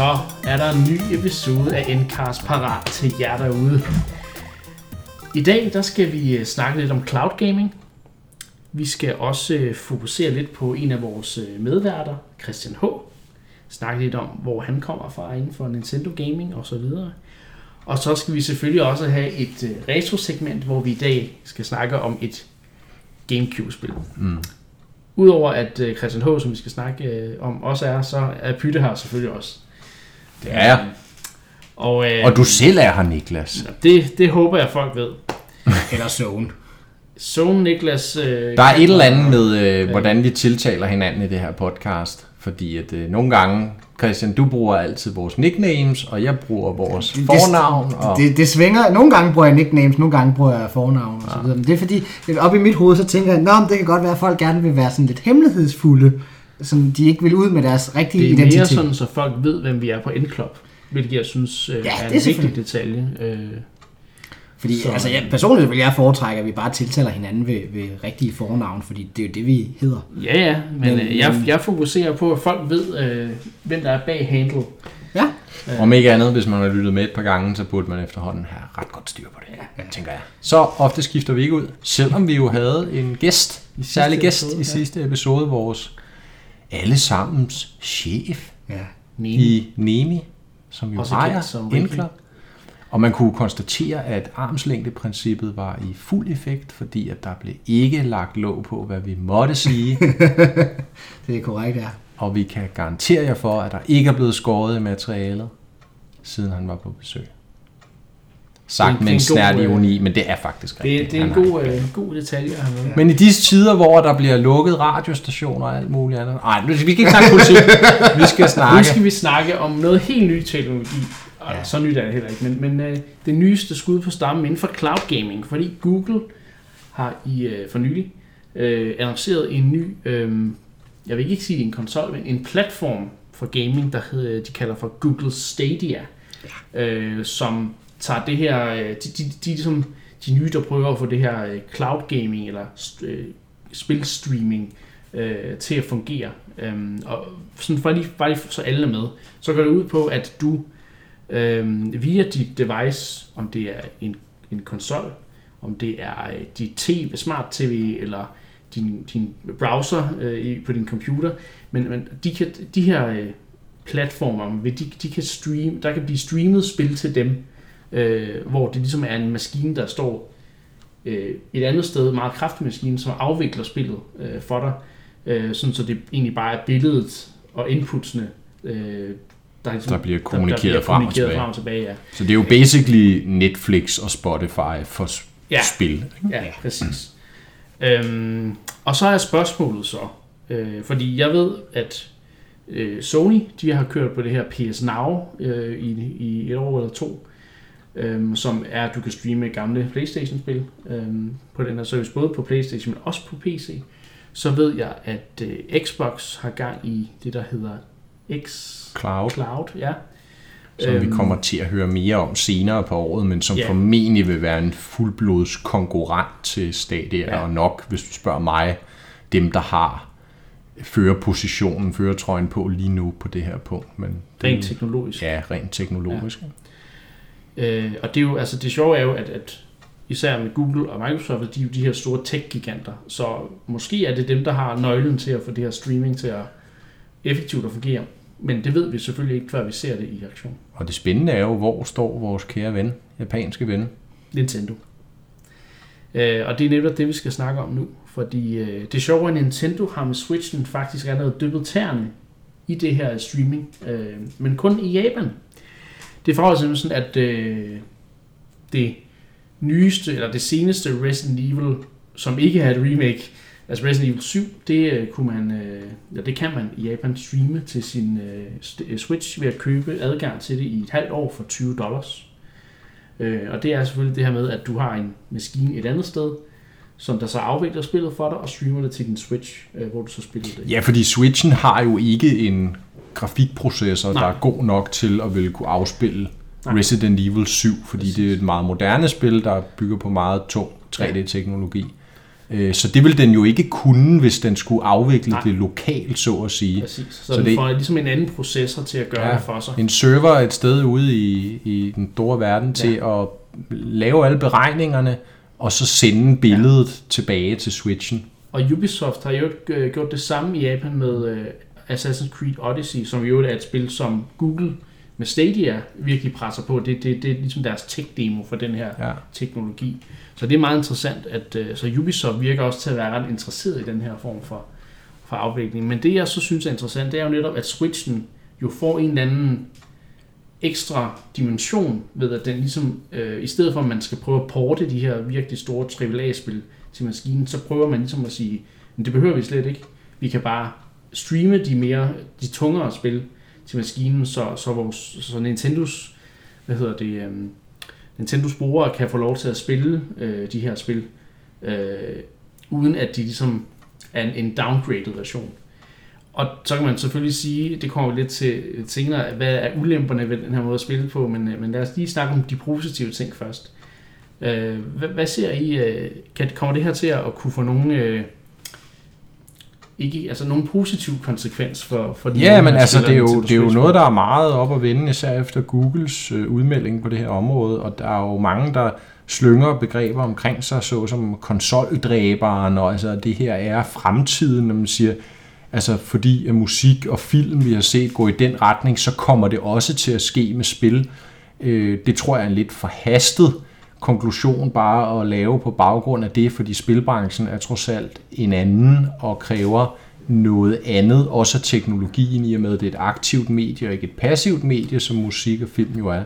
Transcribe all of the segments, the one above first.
så er der en ny episode af Endcast parat til jer derude. I dag der skal vi øh, snakke lidt om cloud gaming. Vi skal også øh, fokusere lidt på en af vores øh, medværter, Christian H. Snakke lidt om, hvor han kommer fra inden for Nintendo Gaming og så videre. Og så skal vi selvfølgelig også have et retro-segment, hvor vi i dag skal snakke om et Gamecube-spil. Mm. Udover at Christian H., som vi skal snakke om, også er, så er Pytte her selvfølgelig også. Det er jeg. Og, øh, og du selv er her, Niklas. Det, det håber jeg, folk ved. Eller Zone. Zone, Niklas. Øh, der er et eller andet med, øh, hvordan vi tiltaler hinanden i det her podcast. Fordi at øh, nogle gange, Christian, du bruger altid vores nicknames, og jeg bruger vores det, fornavn. Og... Det, det, svinger. Nogle gange bruger jeg nicknames, nogle gange bruger jeg fornavn. Og så videre. Men det er fordi, op i mit hoved, så tænker jeg, at det kan godt være, at folk gerne vil være sådan lidt hemmelighedsfulde, som de ikke vil ud med deres rigtige identitet. Det er mere sådan, så folk ved, hvem vi er på Endclub, hvilket jeg synes øh, ja, er en vigtig detalje. Øh, fordi så, altså, jeg, personligt vil jeg foretrække, at vi bare tiltaler hinanden ved, ved rigtige fornavn, fordi det er jo det, vi hedder. Ja, ja, men, men øh, jeg, jeg fokuserer på, at folk ved, øh, hvem der er bag handle. Ja. Øh. Om ikke andet, hvis man har lyttet med et par gange, så burde man efterhånden have ret godt styr på det, ja. tænker jeg. Så ofte skifter vi ikke ud, selvom vi jo havde en gæst, en særlig gæst episode, i sidste episode, vores allesammens chef ja. Nemi. i Nemi, som jo Også ejer Endclub. Og man kunne konstatere, at armslængdeprincippet var i fuld effekt, fordi at der blev ikke lagt låg på, hvad vi måtte sige. det er korrekt, ja. Og vi kan garantere jer for, at der ikke er blevet skåret i materialet, siden han var på besøg. Sagt med en snært øh, ironi, men det er faktisk rigtigt. Det, det er en god, øh, god detalje. Ja. Men i disse tider, hvor der bliver lukket radiostationer og alt muligt andet. Nej, vi kan ikke snakke politik. vi skal snakke. Nu skal vi snakke om noget helt ny teknologi. Ja. Så nyt er det heller ikke, men, men øh, det nyeste skud på stammen inden for cloud gaming, fordi Google har i øh, for nylig øh, annonceret en ny, øh, jeg vil ikke sige en konsol, men en platform for gaming, der hedder, de kalder for Google Stadia, ja. øh, som tager det her, øh, de, de, de, de, ligesom de nye, der prøver at få det her øh, cloud gaming eller øh, spilstreaming øh, til at fungere. Øhm, og sådan for lige, bare lige så alle er med, så går det ud på, at du øh, via dit device, om det er en, en konsol, om det er øh, dit TV, smart TV eller din, din browser øh, på din computer, men, men de, kan, de her øh, platformer, de, de kan streame, der kan blive streamet spil til dem, øh, hvor det ligesom er en maskine, der står øh, et andet sted, meget kraftig maskine, som afvikler spillet øh, for dig, øh, sådan så det egentlig bare er billedet og inputsene, øh, der, ligesom, der bliver kommunikeret, der, der bliver frem, og frem og tilbage. Ja. Så det er jo basically Netflix og Spotify for ja. spil. Ikke? Ja, præcis. Øhm, og så er spørgsmålet så, øh, fordi jeg ved, at øh, Sony, de har kørt på det her PS Now øh, i, i et år eller to, øh, som er, at du kan streame gamle Playstation-spil øh, på den her service, både på Playstation, men også på PC. Så ved jeg, at øh, Xbox har gang i det, der hedder X Cloud. Cloud, ja. Som øhm, vi kommer til at høre mere om senere på året, men som yeah. formentlig vil være en fuldblods konkurrent til Stadia, ja. og nok, hvis du spørger mig, dem der har førerpositionen, førertrøjen på lige nu på det her punkt. Men rent teknologisk. Ja, rent teknologisk. Ja. Øh, og det er jo, altså det sjove er jo, at, at især med Google og Microsoft, de er jo de her store tech-giganter, så måske er det dem, der har nøglen til at få det her streaming til at effektivt at fungere. Men det ved vi selvfølgelig ikke, før vi ser det i aktion. Og det spændende er jo, hvor står vores kære ven, japanske ven? Nintendo. Øh, og det er netop det, vi skal snakke om nu. Fordi øh, det sjove er, at Nintendo har med Switchen faktisk allerede dyppet tæerne i det her streaming. Øh, men kun i Japan. Det forholder sig sådan, at øh, det nyeste, eller det seneste Resident Evil, som ikke har et remake, Altså Resident Evil 7, det, øh, kunne man, øh, ja, det kan man i Japan streame til sin øh, Switch ved at købe adgang til det i et halvt år for 20 dollars. Øh, og det er selvfølgelig det her med, at du har en maskine et andet sted, som der så afvikler spillet for dig og streamer det til din Switch, øh, hvor du så spiller det. Ja, fordi Switchen har jo ikke en grafikprocessor, Nej. der er god nok til at ville kunne afspille Nej. Resident Evil 7, fordi Præcis. det er et meget moderne spil, der bygger på meget tung 3D-teknologi. Øh, så det vil den jo ikke kunne, hvis den skulle afvikle Nej. det lokalt, så at sige. Præcis. Så, så den det, får ligesom en anden processor til at gøre ja, det for sig. En server et sted ude i, i den store verden ja. til at lave alle beregningerne, og så sende billedet ja. tilbage til Switchen. Og Ubisoft har jo øh, gjort det samme i Japan med øh, Assassin's Creed Odyssey, som jo er et spil, som Google med Stadia virkelig presser på. Det, det, det er ligesom deres tech-demo for den her ja. teknologi. Så det er meget interessant, at øh, så Ubisoft virker også til at være ret interesseret i den her form for, for afvikling. Men det, jeg så synes er interessant, det er jo netop, at Switchen jo får en eller anden ekstra dimension ved, at den ligesom, øh, i stedet for at man skal prøve at porte de her virkelig store AAA-spil til maskinen, så prøver man ligesom at sige, men det behøver vi slet ikke. Vi kan bare streame de mere, de tungere spil til maskinen, så, så, vores, så Nintendos, hvad hedder det, øh, Nintendos brugere kan få lov til at spille øh, de her spil, øh, uden at de ligesom er en, en downgraded version. Og så kan man selvfølgelig sige, det kommer lidt til senere, hvad er ulemperne ved den her måde at spille på, men, øh, men lad os lige snakke om de positive ting først. Øh, hvad, hvad ser I, øh, kan, kommer det her til at kunne få nogle, øh, ikke, altså nogle positiv konsekvens for, for de Ja, men altså det er, jo, det er jo noget, der er meget op at vende, især efter Googles øh, udmelding på det her område, og der er jo mange, der slynger begreber omkring sig, såsom konsoldræberen, og altså det her er fremtiden, når man siger, altså fordi at musik og film, vi har set, går i den retning, så kommer det også til at ske med spil. Øh, det tror jeg er en lidt forhastet konklusion bare at lave på baggrund af det, fordi spilbranchen er trods alt en anden og kræver noget andet, også teknologien i og med, at det er et aktivt medie og ikke et passivt medie, som musik og film jo er.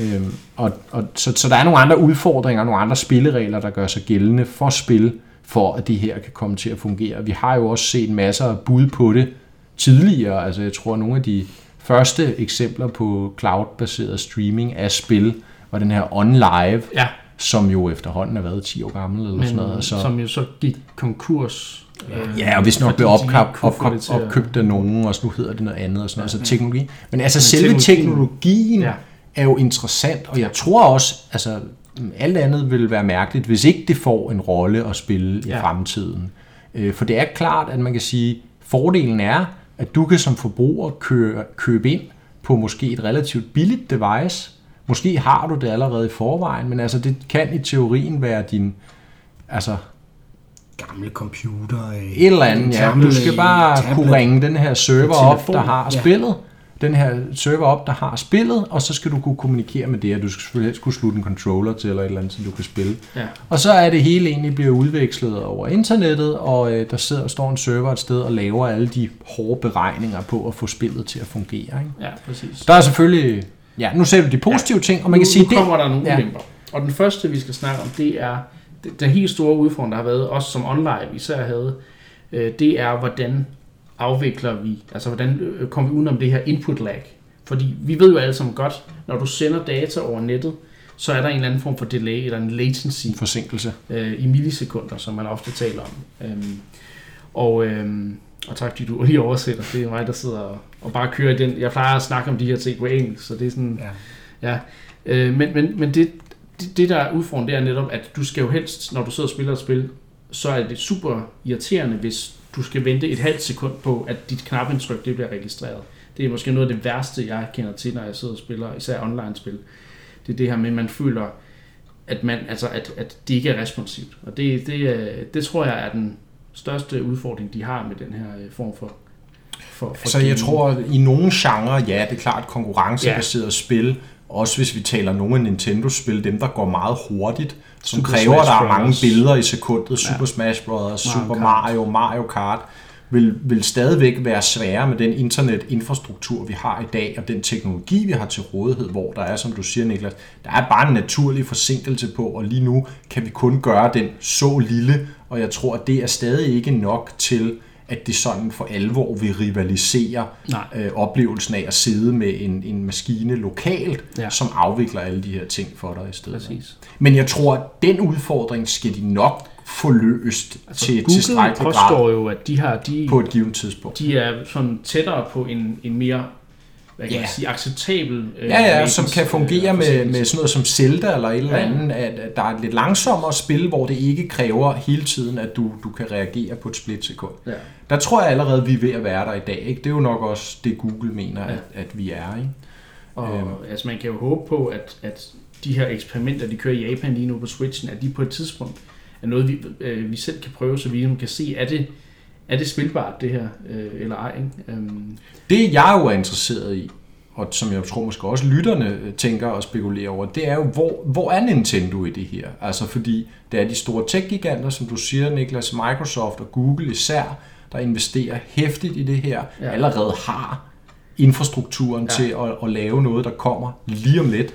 Øhm, og, og, så, så der er nogle andre udfordringer, nogle andre spilleregler, der gør sig gældende for spil, for at det her kan komme til at fungere. Vi har jo også set masser af bud på det tidligere. Altså jeg tror, at nogle af de første eksempler på cloud-baseret streaming af spil var den her OnLive, ja. som jo efterhånden er været 10 år gammel eller Men, sådan noget. Så, som jo så gik konkurs. Øh, ja, og hvis nok blev opkøbt, opkøbt, opkøbt af nogen, og nu hedder det noget andet og sådan noget. Altså teknologi. Men altså Men selve teknologien ja. er jo interessant, og jeg tror også, altså alt andet vil være mærkeligt, hvis ikke det får en rolle at spille ja. i fremtiden. Øh, for det er klart, at man kan sige, fordelen er, at du kan som forbruger købe ind på måske et relativt billigt device, Måske har du det allerede i forvejen, men altså det kan i teorien være din altså gamle computer. Et eller andet, ja. Du skal bare tablet, kunne ringe den her server op, der har ja. spillet. Den her server op, der har spillet, og så skal du kunne kommunikere med det, og du skal selvfølgelig helst kunne slutte en controller til, eller et eller andet, så du kan spille. Ja. Og så er det hele egentlig bliver udvekslet over internettet, og øh, der sidder og står en server et sted og laver alle de hårde beregninger på at få spillet til at fungere. Ikke? Ja, præcis. Der er selvfølgelig Ja, nu ser du de positive ja. ting, og man nu, kan sige... Nu kommer det, der nogle ja. ulemper. Og den første, vi skal snakke om, det er den helt store udfordring, der har været, også som online især havde, øh, det er, hvordan afvikler vi, altså hvordan øh, kommer vi udenom det her input lag. Fordi vi ved jo alle sammen godt, når du sender data over nettet, så er der en eller anden form for delay eller en latency. En forsinkelse. Øh, I millisekunder, som man ofte taler om. Øhm, og, øhm, og tak, fordi du lige oversætter. Det er mig, der sidder og bare kører i den. Jeg plejer at snakke om de her ting på engelsk, så det er sådan... Ja. ja. Øh, men men, men det, det, det, der er udfordringen, det er netop, at du skal jo helst, når du sidder og spiller et spil, så er det super irriterende, hvis du skal vente et halvt sekund på, at dit knapindtryk det bliver registreret. Det er måske noget af det værste, jeg kender til, når jeg sidder og spiller, især online-spil. Det er det her med, at man føler, at, man, altså, at, at det ikke er responsivt. Og det, det, det tror jeg er den største udfordring, de har med den her øh, form for for, for så jeg tror, i nogle genrer, ja, det er klart konkurrencebaseret ja. spil, også hvis vi taler nogle af Nintendo-spil, dem der går meget hurtigt, som Super kræver, at der er mange billeder i sekundet, ja. Super Smash Bros., Mario Super Kart. Mario, Mario Kart, vil, vil stadigvæk være svære med den internetinfrastruktur, vi har i dag, og den teknologi, vi har til rådighed, hvor der er, som du siger, Niklas, der er bare en naturlig forsinkelse på, og lige nu kan vi kun gøre den så lille, og jeg tror, at det er stadig ikke nok til, at det sådan for alvor vil rivalisere øh, oplevelsen af at sidde med en, en maskine lokalt, ja. som afvikler alle de her ting for dig i stedet. Præcis. Men jeg tror, at den udfordring skal de nok få løst altså, til et tilstrækkeligt grad påstår jo, at de har de, på et givet tidspunkt. De er sådan tættere på en, en mere hvad kan man sige, acceptabel... Øh, ja, ja, som kan fungere øh, med, med sådan noget som Zelda eller et eller andet, at, at der er et lidt langsommere spil, hvor det ikke kræver hele tiden, at du, du kan reagere på et splitsekund. Ja. Der tror jeg allerede, vi er ved at være der i dag. Ikke? Det er jo nok også det, Google mener, ja. at, at vi er. Ikke? Og øhm. altså, man kan jo håbe på, at, at de her eksperimenter, de kører i Japan lige nu på Switchen, at de på et tidspunkt er noget, vi, øh, vi selv kan prøve, så vi kan se, er det, er det spilbart det her, øh, eller ej? Ikke? Øhm. Det jeg jo er interesseret i, og som jeg tror måske også lytterne øh, tænker og spekulerer over, det er jo, hvor, hvor er Nintendo i det her? Altså fordi det er de store tech-giganter, som du siger, Niklas, Microsoft og Google især, der investerer hæftigt i det her, ja. allerede har infrastrukturen ja. til at, at lave noget, der kommer lige om lidt.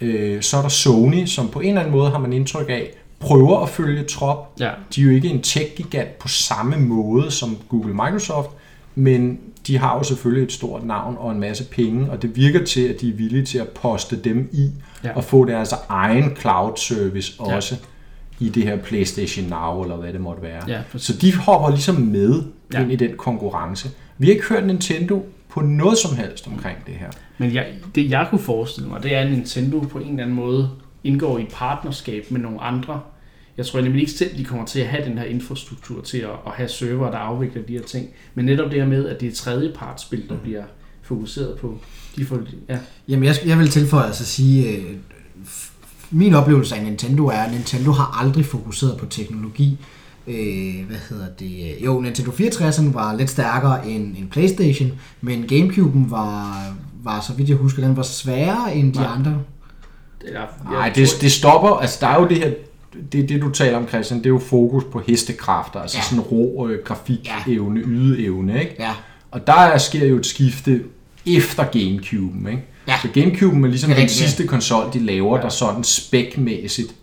Øh, så er der Sony, som på en eller anden måde har man indtryk af, prøver at følge trop. Ja. De er jo ikke en tech-gigant på samme måde som Google Microsoft, men de har jo selvfølgelig et stort navn og en masse penge, og det virker til, at de er villige til at poste dem i ja. og få deres egen cloud service også ja. i det her PlayStation Now, eller hvad det måtte være. Ja, så de hopper ligesom med ja. ind i den konkurrence. Vi har ikke hørt Nintendo på noget som helst omkring det her. Men jeg, det jeg kunne forestille mig, det er, at Nintendo på en eller anden måde indgår i et partnerskab med nogle andre. Jeg tror nemlig ikke selv, de kommer til at have den her infrastruktur til at, at have server, der afvikler de her ting. Men netop det her med, at det er tredjepartsspil, der bliver fokuseret på. De får, ja. Jamen, jeg, jeg vil tilføje altså sige, øh, min oplevelse af Nintendo er, at Nintendo har aldrig fokuseret på teknologi. Øh, hvad hedder det? Jo, Nintendo 64'eren var lidt stærkere end, end Playstation, men Gamecube'en var, var, så vidt jeg husker, den var sværere end de Nej. andre. Nej, det, det stopper, altså der er jo det her, det, det du taler om Christian, det er jo fokus på hestekræfter, altså ja. sådan rå øh, grafikevne, ja. ydeevne, ikke? Ja. Og der sker jo et skifte efter Gamecube'en, ikke? Ja. Så Gamecube'en er ligesom den sidste konsol, de laver, ja. der sådan spækmæssigt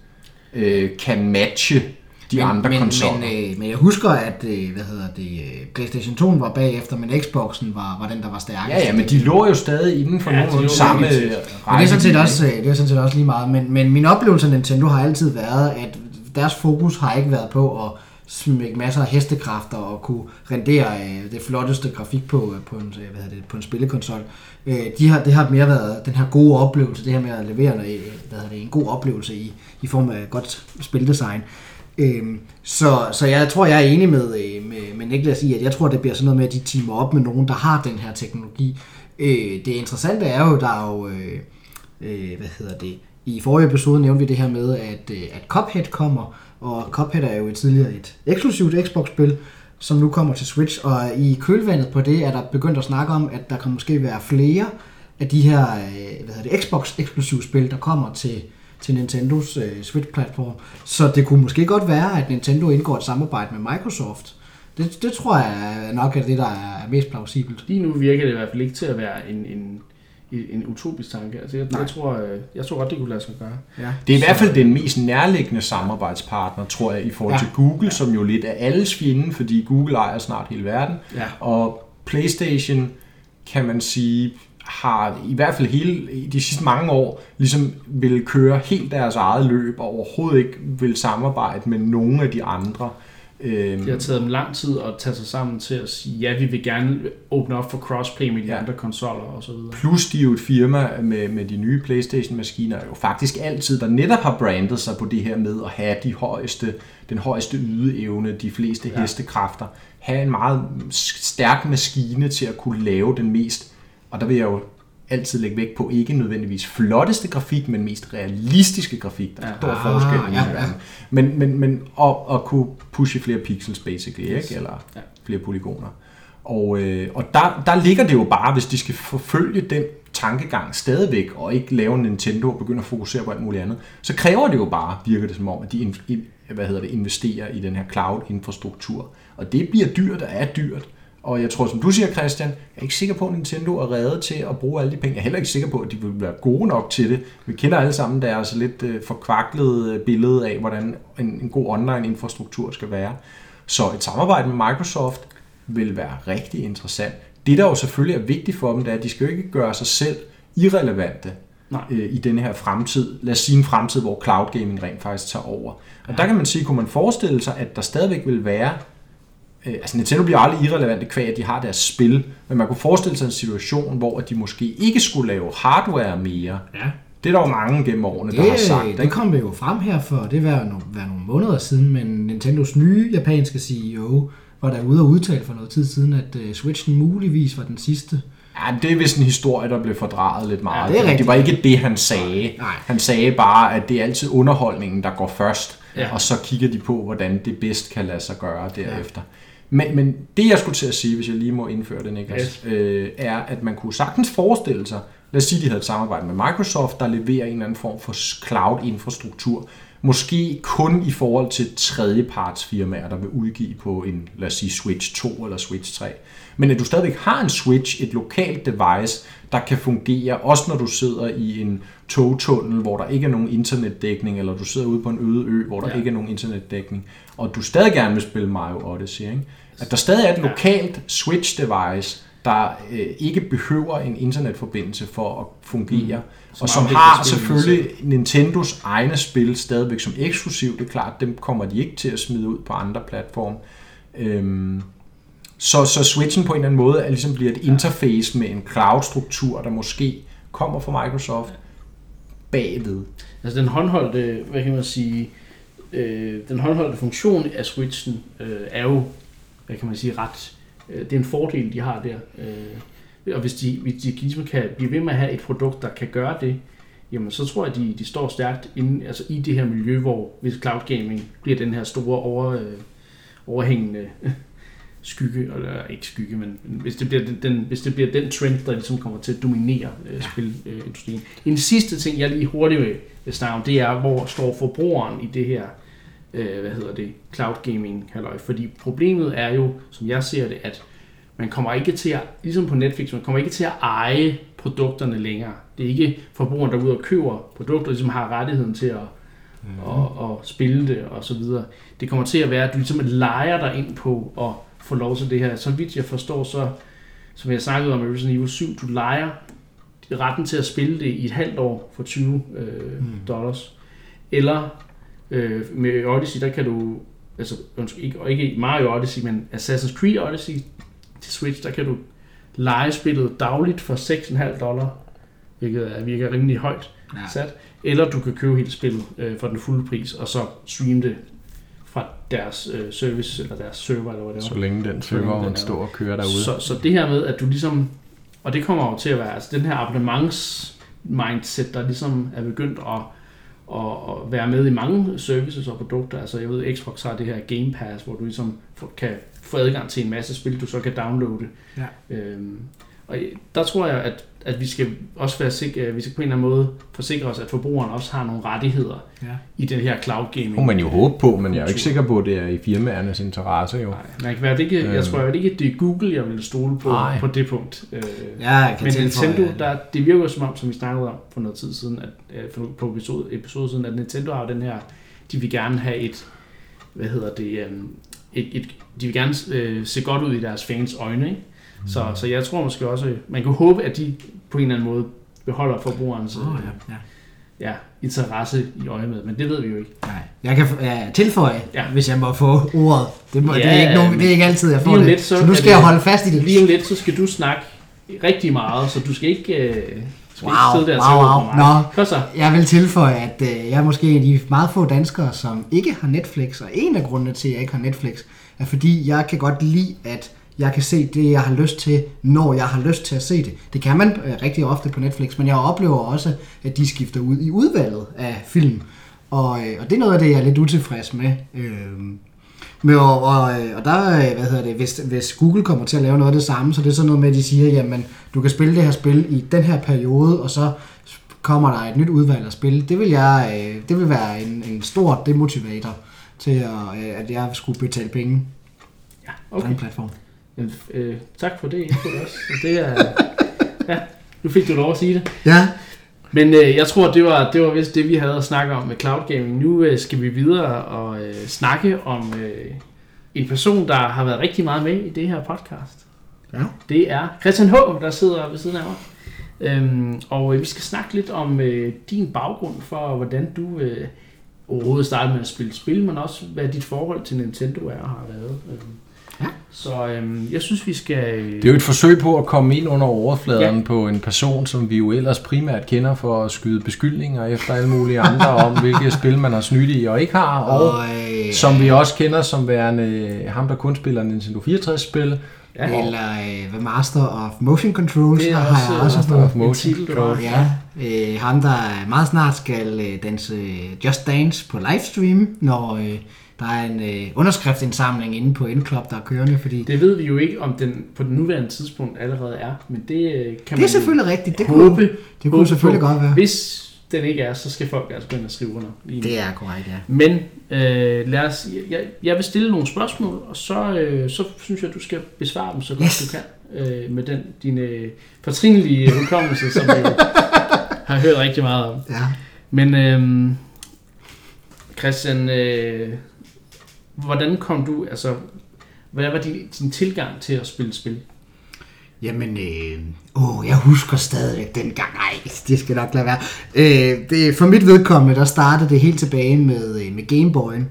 øh, kan matche de men, andre men, konsoller. Men, øh, men jeg husker, at øh, hvad hedder det, øh, PlayStation 2 var bagefter, men Xboxen var, var den, der var stærkest. Ja, ja, men de lå jo stadig inden for ja, nogle samme Men det er, sådan set også, øh, det er sådan set også lige meget. Men, men min oplevelse af Nintendo har altid været, at deres fokus har ikke været på at smække masser af hestekræfter og kunne rendere øh, det flotteste grafik på, på, en, hvad det, på en spillekonsol. Øh, de har, det har mere været den her gode oplevelse, det her med at levere hvad det, en god oplevelse i, i form af godt spildesign. Øhm, så, så jeg tror, jeg er enig med, øh, med, med Niklas i, at jeg tror, det bliver sådan noget med, at de teamer op med nogen, der har den her teknologi. Øh, det interessante er jo, der er jo, øh, øh, hvad hedder det, i forrige episode nævnte vi det her med, at, øh, at Cuphead kommer, og Cuphead er jo et tidligere et eksklusivt Xbox-spil, som nu kommer til Switch, og i kølvandet på det er der begyndt at snakke om, at der kan måske være flere af de her øh, hvad hedder det, Xbox-eksklusive spil, der kommer til, til Nintendos øh, Switch-platform. Så det kunne måske godt være, at Nintendo indgår et samarbejde med Microsoft. Det, det tror jeg nok er det, der er mest plausibelt. Lige nu virker det i hvert fald ikke til at være en, en en utopisk tanke. Altså, jeg, jeg, tror, øh, jeg tror godt, det kunne lade sig gøre. Ja. Det er i hvert fald den mest nærliggende samarbejdspartner, tror jeg, i forhold ja. til Google, ja. som jo lidt er alles fjende, fordi Google ejer snart hele verden. Ja. Og PlayStation, kan man sige, har i hvert fald hele de sidste mange år ligesom vil køre helt deres eget løb og overhovedet ikke vil samarbejde med nogen af de andre. Øhm, det har taget dem lang tid at tage sig sammen til at sige, ja, vi vil gerne åbne op for crossplay med de ja. andre konsoller og så videre. Plus de er jo et firma med, med de nye Playstation-maskiner, jo faktisk altid, der netop har brandet sig på det her med at have de højeste, den højeste ydeevne, de fleste ja. hestekræfter, have en meget stærk maskine til at kunne lave den mest, og der vil jeg jo altid lægge vægt på ikke nødvendigvis flotteste grafik, men mest realistiske grafik. Der er stor ah, forskel. Ja, ja. Men, men, men at, at kunne pushe flere pixels, basically, yes. ikke? eller ja. flere polygoner. Og, øh, og der, der ligger det jo bare, hvis de skal forfølge den tankegang stadigvæk, og ikke lave Nintendo og begynde at fokusere på alt muligt andet, så kræver det jo bare, virker det som om, at de hvad hedder det, investerer i den her cloud-infrastruktur. Og det bliver dyrt og er dyrt. Og jeg tror, som du siger, Christian, jeg er ikke sikker på, at Nintendo er reddet til at bruge alle de penge. Jeg er heller ikke sikker på, at de vil være gode nok til det. Vi kender alle sammen deres lidt øh, forkvaklede øh, billede af, hvordan en, en god online-infrastruktur skal være. Så et samarbejde med Microsoft vil være rigtig interessant. Det, der jo selvfølgelig er vigtigt for dem, det er, at de skal jo ikke gøre sig selv irrelevante Nej. Øh, i denne her fremtid. Lad os sige en fremtid, hvor cloud gaming rent faktisk tager over. Og ja. der kan man sige, kunne man forestille sig, at der stadigvæk vil være øh, altså Nintendo bliver aldrig irrelevante kvæg, at de har deres spil, men man kunne forestille sig en situation, hvor de måske ikke skulle lave hardware mere. Ja. Det er der jo mange gennem årene, Det, der har sagt. det kom jo frem her for, det var nogle, var nogle måneder siden, men Nintendos nye japanske CEO var der ude og udtale for noget tid siden, at uh, Switchen muligvis var den sidste. Ja, det er vist en historie, der blev fordraget lidt meget. Ja, det er rigtigt. det var ikke det, han sagde. Nej. Han sagde bare, at det er altid underholdningen, der går først, Ja. og så kigger de på, hvordan det bedst kan lade sig gøre derefter. Men, men det, jeg skulle til at sige, hvis jeg lige må indføre det, Niklas, Yes. øh, er, at man kunne sagtens forestille sig, lad os sige, de havde et samarbejde med Microsoft, der leverer en eller anden form for cloud-infrastruktur, måske kun i forhold til tredjepartsfirmaer, der vil udgive på en, lad os sige, Switch 2 eller Switch 3. Men at du stadigvæk har en Switch, et lokalt device, der kan fungere, også når du sidder i en togtunnel, hvor der ikke er nogen internetdækning, eller du sidder ude på en øde ø, hvor der Ja. ikke er nogen internetdækning, og du stadig gerne vil spille Mario Odyssey. Ikke? At der stadig er et lokalt Switch-device, der øh, ikke behøver en internetforbindelse for at fungere, mm. Som og som har selvfølgelig Nintendos egne spil stadigvæk som eksklusiv. Det er klart, dem kommer de ikke til at smide ud på andre platforme. Øhm, så, så Switchen på en eller anden måde er ligesom bliver et interface med en cloud-struktur, der måske kommer fra Microsoft bagved. Altså den håndholdte, hvad kan man sige, øh, den håndholdte funktion af Switchen øh, er jo, hvad kan man sige, ret, øh, det er en fordel, de har der. Øh, og hvis de, hvis de ligesom kan blive ved med at have et produkt, der kan gøre det, jamen så tror jeg, de, de står stærkt inde, altså i det her miljø, hvor hvis cloud gaming bliver den her store over, øh, overhængende skygge, eller ikke skygge, men hvis det bliver den, den, hvis det bliver den trend, der ligesom kommer til at dominere øh, spilindustrien. En sidste ting, jeg lige hurtigt vil, vil snakke om, det er, hvor står forbrugeren i det her, øh, hvad hedder det, cloud gaming halløj. Fordi problemet er jo, som jeg ser det, at man kommer ikke til at, ligesom på Netflix, man kommer ikke til at eje produkterne længere. Det er ikke forbrugeren, der er ude og køber produkter, ligesom har rettigheden til at, mm. og, og spille det og så videre. Det kommer til at være, at du ligesom leger dig ind på at få lov til det her. Så vidt jeg forstår, så som jeg snakkede om i Resident Evil 7, du leger retten til at spille det i et halvt år for 20 øh, mm. dollars. Eller øh, med Odyssey, der kan du, altså ikke, ikke Mario Odyssey, men Assassin's Creed Odyssey til Switch, der kan du lege spillet dagligt for 6,5 dollar, hvilket er, virker rimelig højt ja. sat. Eller du kan købe hele spillet øh, for den fulde pris, og så streame det fra deres øh, service, eller deres server, eller hvad det er. Så længe den server den er- står og kører derude. Så, så det her med, at du ligesom, og det kommer jo til at være, altså den her abonnements mindset, der ligesom er begyndt at, at, at være med i mange services og produkter. Altså jeg ved, Xbox har det her Game Pass, hvor du ligesom kan få adgang til en masse spil, du så kan downloade. Ja. Øhm, og der tror jeg, at, at vi skal også være sikre, vi skal på en eller anden måde forsikre os, at forbrugeren også har nogle rettigheder Ja. i den her cloud gaming. Det må man jo håbe på, men jeg er jo ikke sikker på, at det er i firmaernes interesse jo. Nej, man kan være, det ikke, jeg Øhm. tror jeg ikke, det er Google, jeg vil stole på Nej. på det punkt. Øh, Jeg kan men tilføje, Nintendo, at- der, det virker jo som om, som vi snakkede om for noget tid siden, at, øh, for, på episode, episode siden, at Nintendo har den her, de vil gerne have et, hvad hedder det, øh, et, et, de vil gerne øh, se godt ud i deres fans øjne, ikke? Så, så jeg tror måske også, man kan håbe, at de på en eller anden måde beholder forbrugerens Åh, øh, ja, ja. ja, interesse i øje med, men det ved vi jo ikke. Nej. Jeg kan ja, tilføje, Ja. ja. hvis jeg må få ordet. Det, må, Ja, det, er ikke nogen, det er ikke altid, jeg får det. lidt, så så nu skal det- jeg holde fast i det. Lige om lidt, så skal du snakke rigtig meget, så du skal ikke, øh, skal Wow, der wow, wow. Nå. Kom så. Jeg vil tilføje, at øh, jeg er måske en af de meget få danskere, som ikke har Netflix, og en af grundene til, at jeg ikke har Netflix, er fordi, jeg kan godt lide, at jeg kan se det, jeg har lyst til, når jeg har lyst til at se det. Det kan man øh, rigtig ofte på Netflix, men jeg oplever også, at de skifter ud i udvalget af film. Og, øh, og det er noget af det, jeg er lidt utilfreds med. Øh, men og, og, øh, og der, øh, hvad hedder det, hvis, hvis Google kommer til at lave noget af det samme, så det er sådan noget med, at de siger, jamen, du kan spille det her spil i den her periode, og så kommer der et nyt udvalg af spil. Det vil, jeg, øh, det vil være en, en stor demotivator til, at, øh, at jeg skulle betale penge Ja, på okay. den platform. Men, øh, tak for det input også. Det er, ja, nu fik du lov at sige det. Ja, Men øh, jeg tror, det var, det var vist det, vi havde at snakke om med cloud gaming. Nu øh, skal vi videre og øh, snakke om øh, en person, der har været rigtig meget med i det her podcast. Ja. Det er Christian H., der sidder ved siden af mig. Øhm, og øh, vi skal snakke lidt om øh, din baggrund for, hvordan du øh, overhovedet startede med at spille spil, men også hvad dit forhold til Nintendo er og har været. Øhm, Ja. Så øhm, jeg synes, vi skal... Det er jo et forsøg på at komme ind under overfladen ja. på en person, som vi jo ellers primært kender for at skyde beskyldninger efter alle mulige andre om, hvilke spil man har snydt i og ikke har. Og, øh, som vi også kender som værende ham, der kun spiller Nintendo 64-spil. Ja. Eller øh, Master of Motion Controls det er har også, jeg også Master of Motion Controls. Ja, øh, ham der meget snart skal øh, danse Just Dance på livestream, når øh, der er en øh, underskriftsindsamling inde på N-Club, der er kørende, fordi... Det ved vi jo ikke, om den på den nuværende tidspunkt allerede er, men det øh, kan det er man selvfølgelig rigtigt. Det håbe, kunne, det kunne håbe selvfølgelig på. godt være. Hvis den ikke er, så skal folk altså ind og skrive under. Lige. Det er korrekt, ja. Men øh, lad os, jeg, jeg vil stille nogle spørgsmål, og så, øh, så synes jeg, du skal besvare dem så godt Yes. du kan. Øh, med den din øh, fortrinlige hukommelse, som jo har hørt rigtig meget om. ja. Men øh, Christian, øh, hvordan kom du, altså, hvad var din, din tilgang til at spille spil? Jamen, øh, åh, jeg husker stadigvæk den gang. Nej, det skal nok lade være. Øh, det, for mit vedkommende, der startede det helt tilbage med, øh, med Gameboy'en.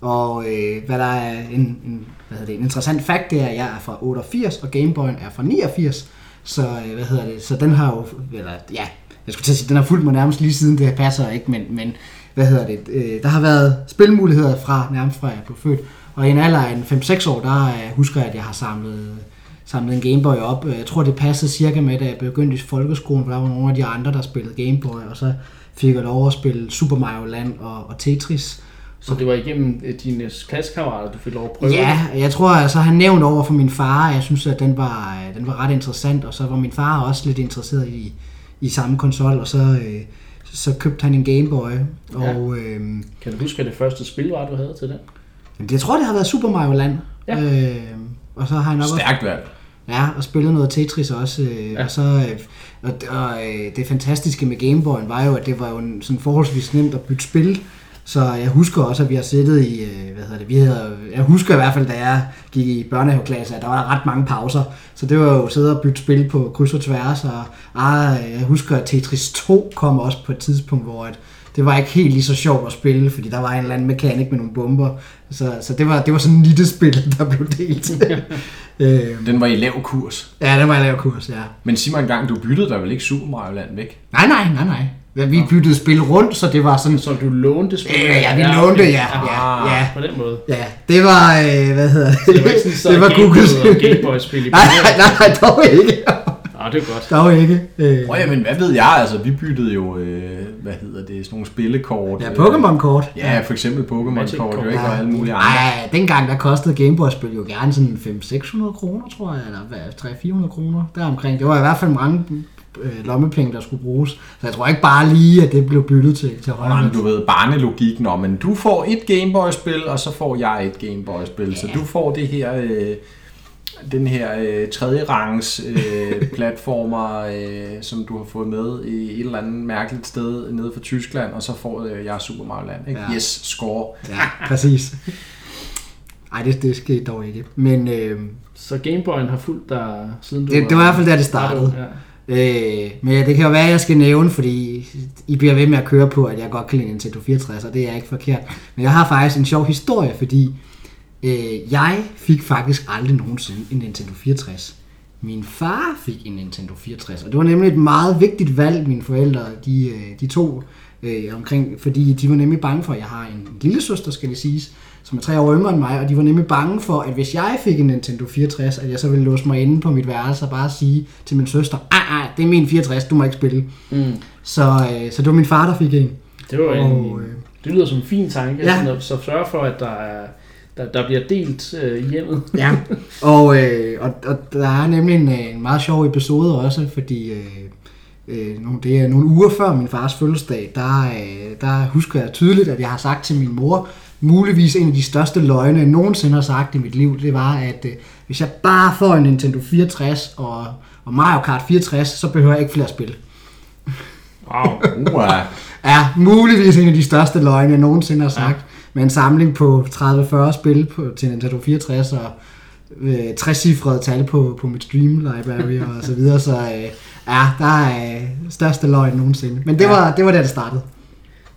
Og øh, hvad der er en, en, hvad hedder det, en interessant fakt, det er, at jeg er fra 88, og Gameboy'en er fra 89. Så, øh, hvad hedder det, så den har jo, eller ja, jeg skulle til at sige, den har fulgt mig nærmest lige siden, det passer ikke, men, men hvad hedder det, øh, der har været spilmuligheder fra, nærmest fra jeg blev født. Og i en alder af en 5-6 år, der øh, husker jeg, at jeg har samlet samlet en Gameboy op. Jeg tror, det passede cirka med, da jeg begyndte i folkeskolen, for der var nogle af de andre, der spillede Gameboy, og så fik jeg lov at spille Super Mario Land og, og Tetris. Så det var igennem øh, dine klassekammerater, du fik lov at prøve Ja, jeg tror, at så han nævnt over for min far, at jeg synes, at den var, øh, den var ret interessant, og så var min far også lidt interesseret i, i samme konsol, og så, øh, så købte han en Gameboy, og øh, Kan du huske, hvad det første spil var, du havde til den? jamen, jeg tror, det har været Super Mario Land. Ja. Øh, og så har jeg nok også Stærkt valg. Ja, og spillede noget Tetris også. Øh, Ja. ja. Og så øh, og, og, øh, det fantastiske med Gameboy'en var jo, at det var jo en, sådan forholdsvis nemt at bytte spil. Så jeg husker også, at vi har siddet i, øh, hvad hedder det, vi havde, jeg husker i hvert fald, da jeg gik i børnehaveklasse, at der var ret mange pauser. Så det var jo at sidde og bytte spil på kryds og tværs, og ah, jeg husker, at Tetris 2 kom også på et tidspunkt, hvor at, det var ikke helt lige så sjovt at spille, fordi der var en eller anden mekanik med nogle bomber. Så, så det, var, det var sådan en lille spil, der blev delt. øh, Den var i lav kurs. Ja, det var jeg lave kurs, ja. Men sig mig engang, du byttede der vel ikke Super Mario Land væk? Nej, nej, nej, nej. Ja, vi byttede spil rundt, så det var sådan... Så du lånte spil? Ja, ja, vi lånte, ja, ja, ja. På den måde. Ja, det var, øh, hvad hedder det? Så det var ikke sådan, så det var Googles... og Gameboy-spil i nej, nej, nej, nej, dog ikke. Ah, det er godt. Dog ikke. Øh, ja, men hvad ved jeg? Altså, vi byttede jo, øh, hvad hedder det, sådan nogle spillekort. ja, øh, Pokémon-kort. Ja, for eksempel Pokémon-kort, jo ikke, og alle mulige andre. Nej, dengang der kostede Gameboy-spil jo gerne sådan 500-600 kroner, tror jeg, eller hvad, 300-400 kroner deromkring. Det var i hvert fald mange øh, lommepenge, der skulle bruges. Så jeg tror ikke bare lige, at det blev byttet til, til højre. Jamen, du ved, barnelogik, når men du får et Gameboy-spil, og så får jeg et Gameboy-spil. Så du får det her, øh, den her øh, tredje rangs øh, platformer, øh, som du har fået med i et eller andet mærkeligt sted nede fra Tyskland, og så får øh, jeg Super Mario Land. Ikke? Ja. Yes, score. Ja, præcis. Ej, det, det skete dog ikke. Men øh, Så Gameboy'en har fulgt dig siden du det, det var i hvert fald der, det startede. Ja. Øh, men det kan jo være, at jeg skal nævne, fordi I bliver ved med at køre på, at jeg godt kan lide Nintendo 64, og det er ikke forkert. Men jeg har faktisk en sjov historie, fordi øh, jeg fik faktisk aldrig nogensinde en Nintendo 64. Min far fik en Nintendo 64, og det var nemlig et meget vigtigt valg, mine forældre de, øh, de tog øh, omkring, fordi de var nemlig bange for, at jeg har en lille søster, skal det siges, som er tre år yngre end mig, og de var nemlig bange for, at hvis jeg fik en Nintendo 64, at jeg så ville låse mig inde på mit værelse og bare sige til min søster, ej, ej, det er min 64, du må ikke spille. Mm. Så, øh, så det var min far, der fik en. Det var en, Og, øh, det lyder som en fin tanke, Ja. ja. så sørg for, at der, er, der, der bliver delt øh, i hjemmet. Ja, og, øh, og, og der er nemlig en, øh, en meget sjov episode også, fordi øh, øh, nogle, det er nogle uger før min fars fødselsdag, der, øh, der husker jeg tydeligt, at jeg har sagt til min mor, muligvis en af de største løgne, jeg nogensinde har sagt i mit liv, det var, at øh, hvis jeg bare får en Nintendo 64 og, og Mario Kart 64, så behøver jeg ikke flere spil. Wow. Uh, er muligvis en af de største løgne, jeg nogensinde har sagt. Ja. Med en samling på 30-40 spil på, til Nintendo 64 og øh, 60-cifrede tal på, på mit Stream Library og så videre. Så øh, ja, der er øh, største løgn nogensinde. Men det, Ja. var, det var der, det startede.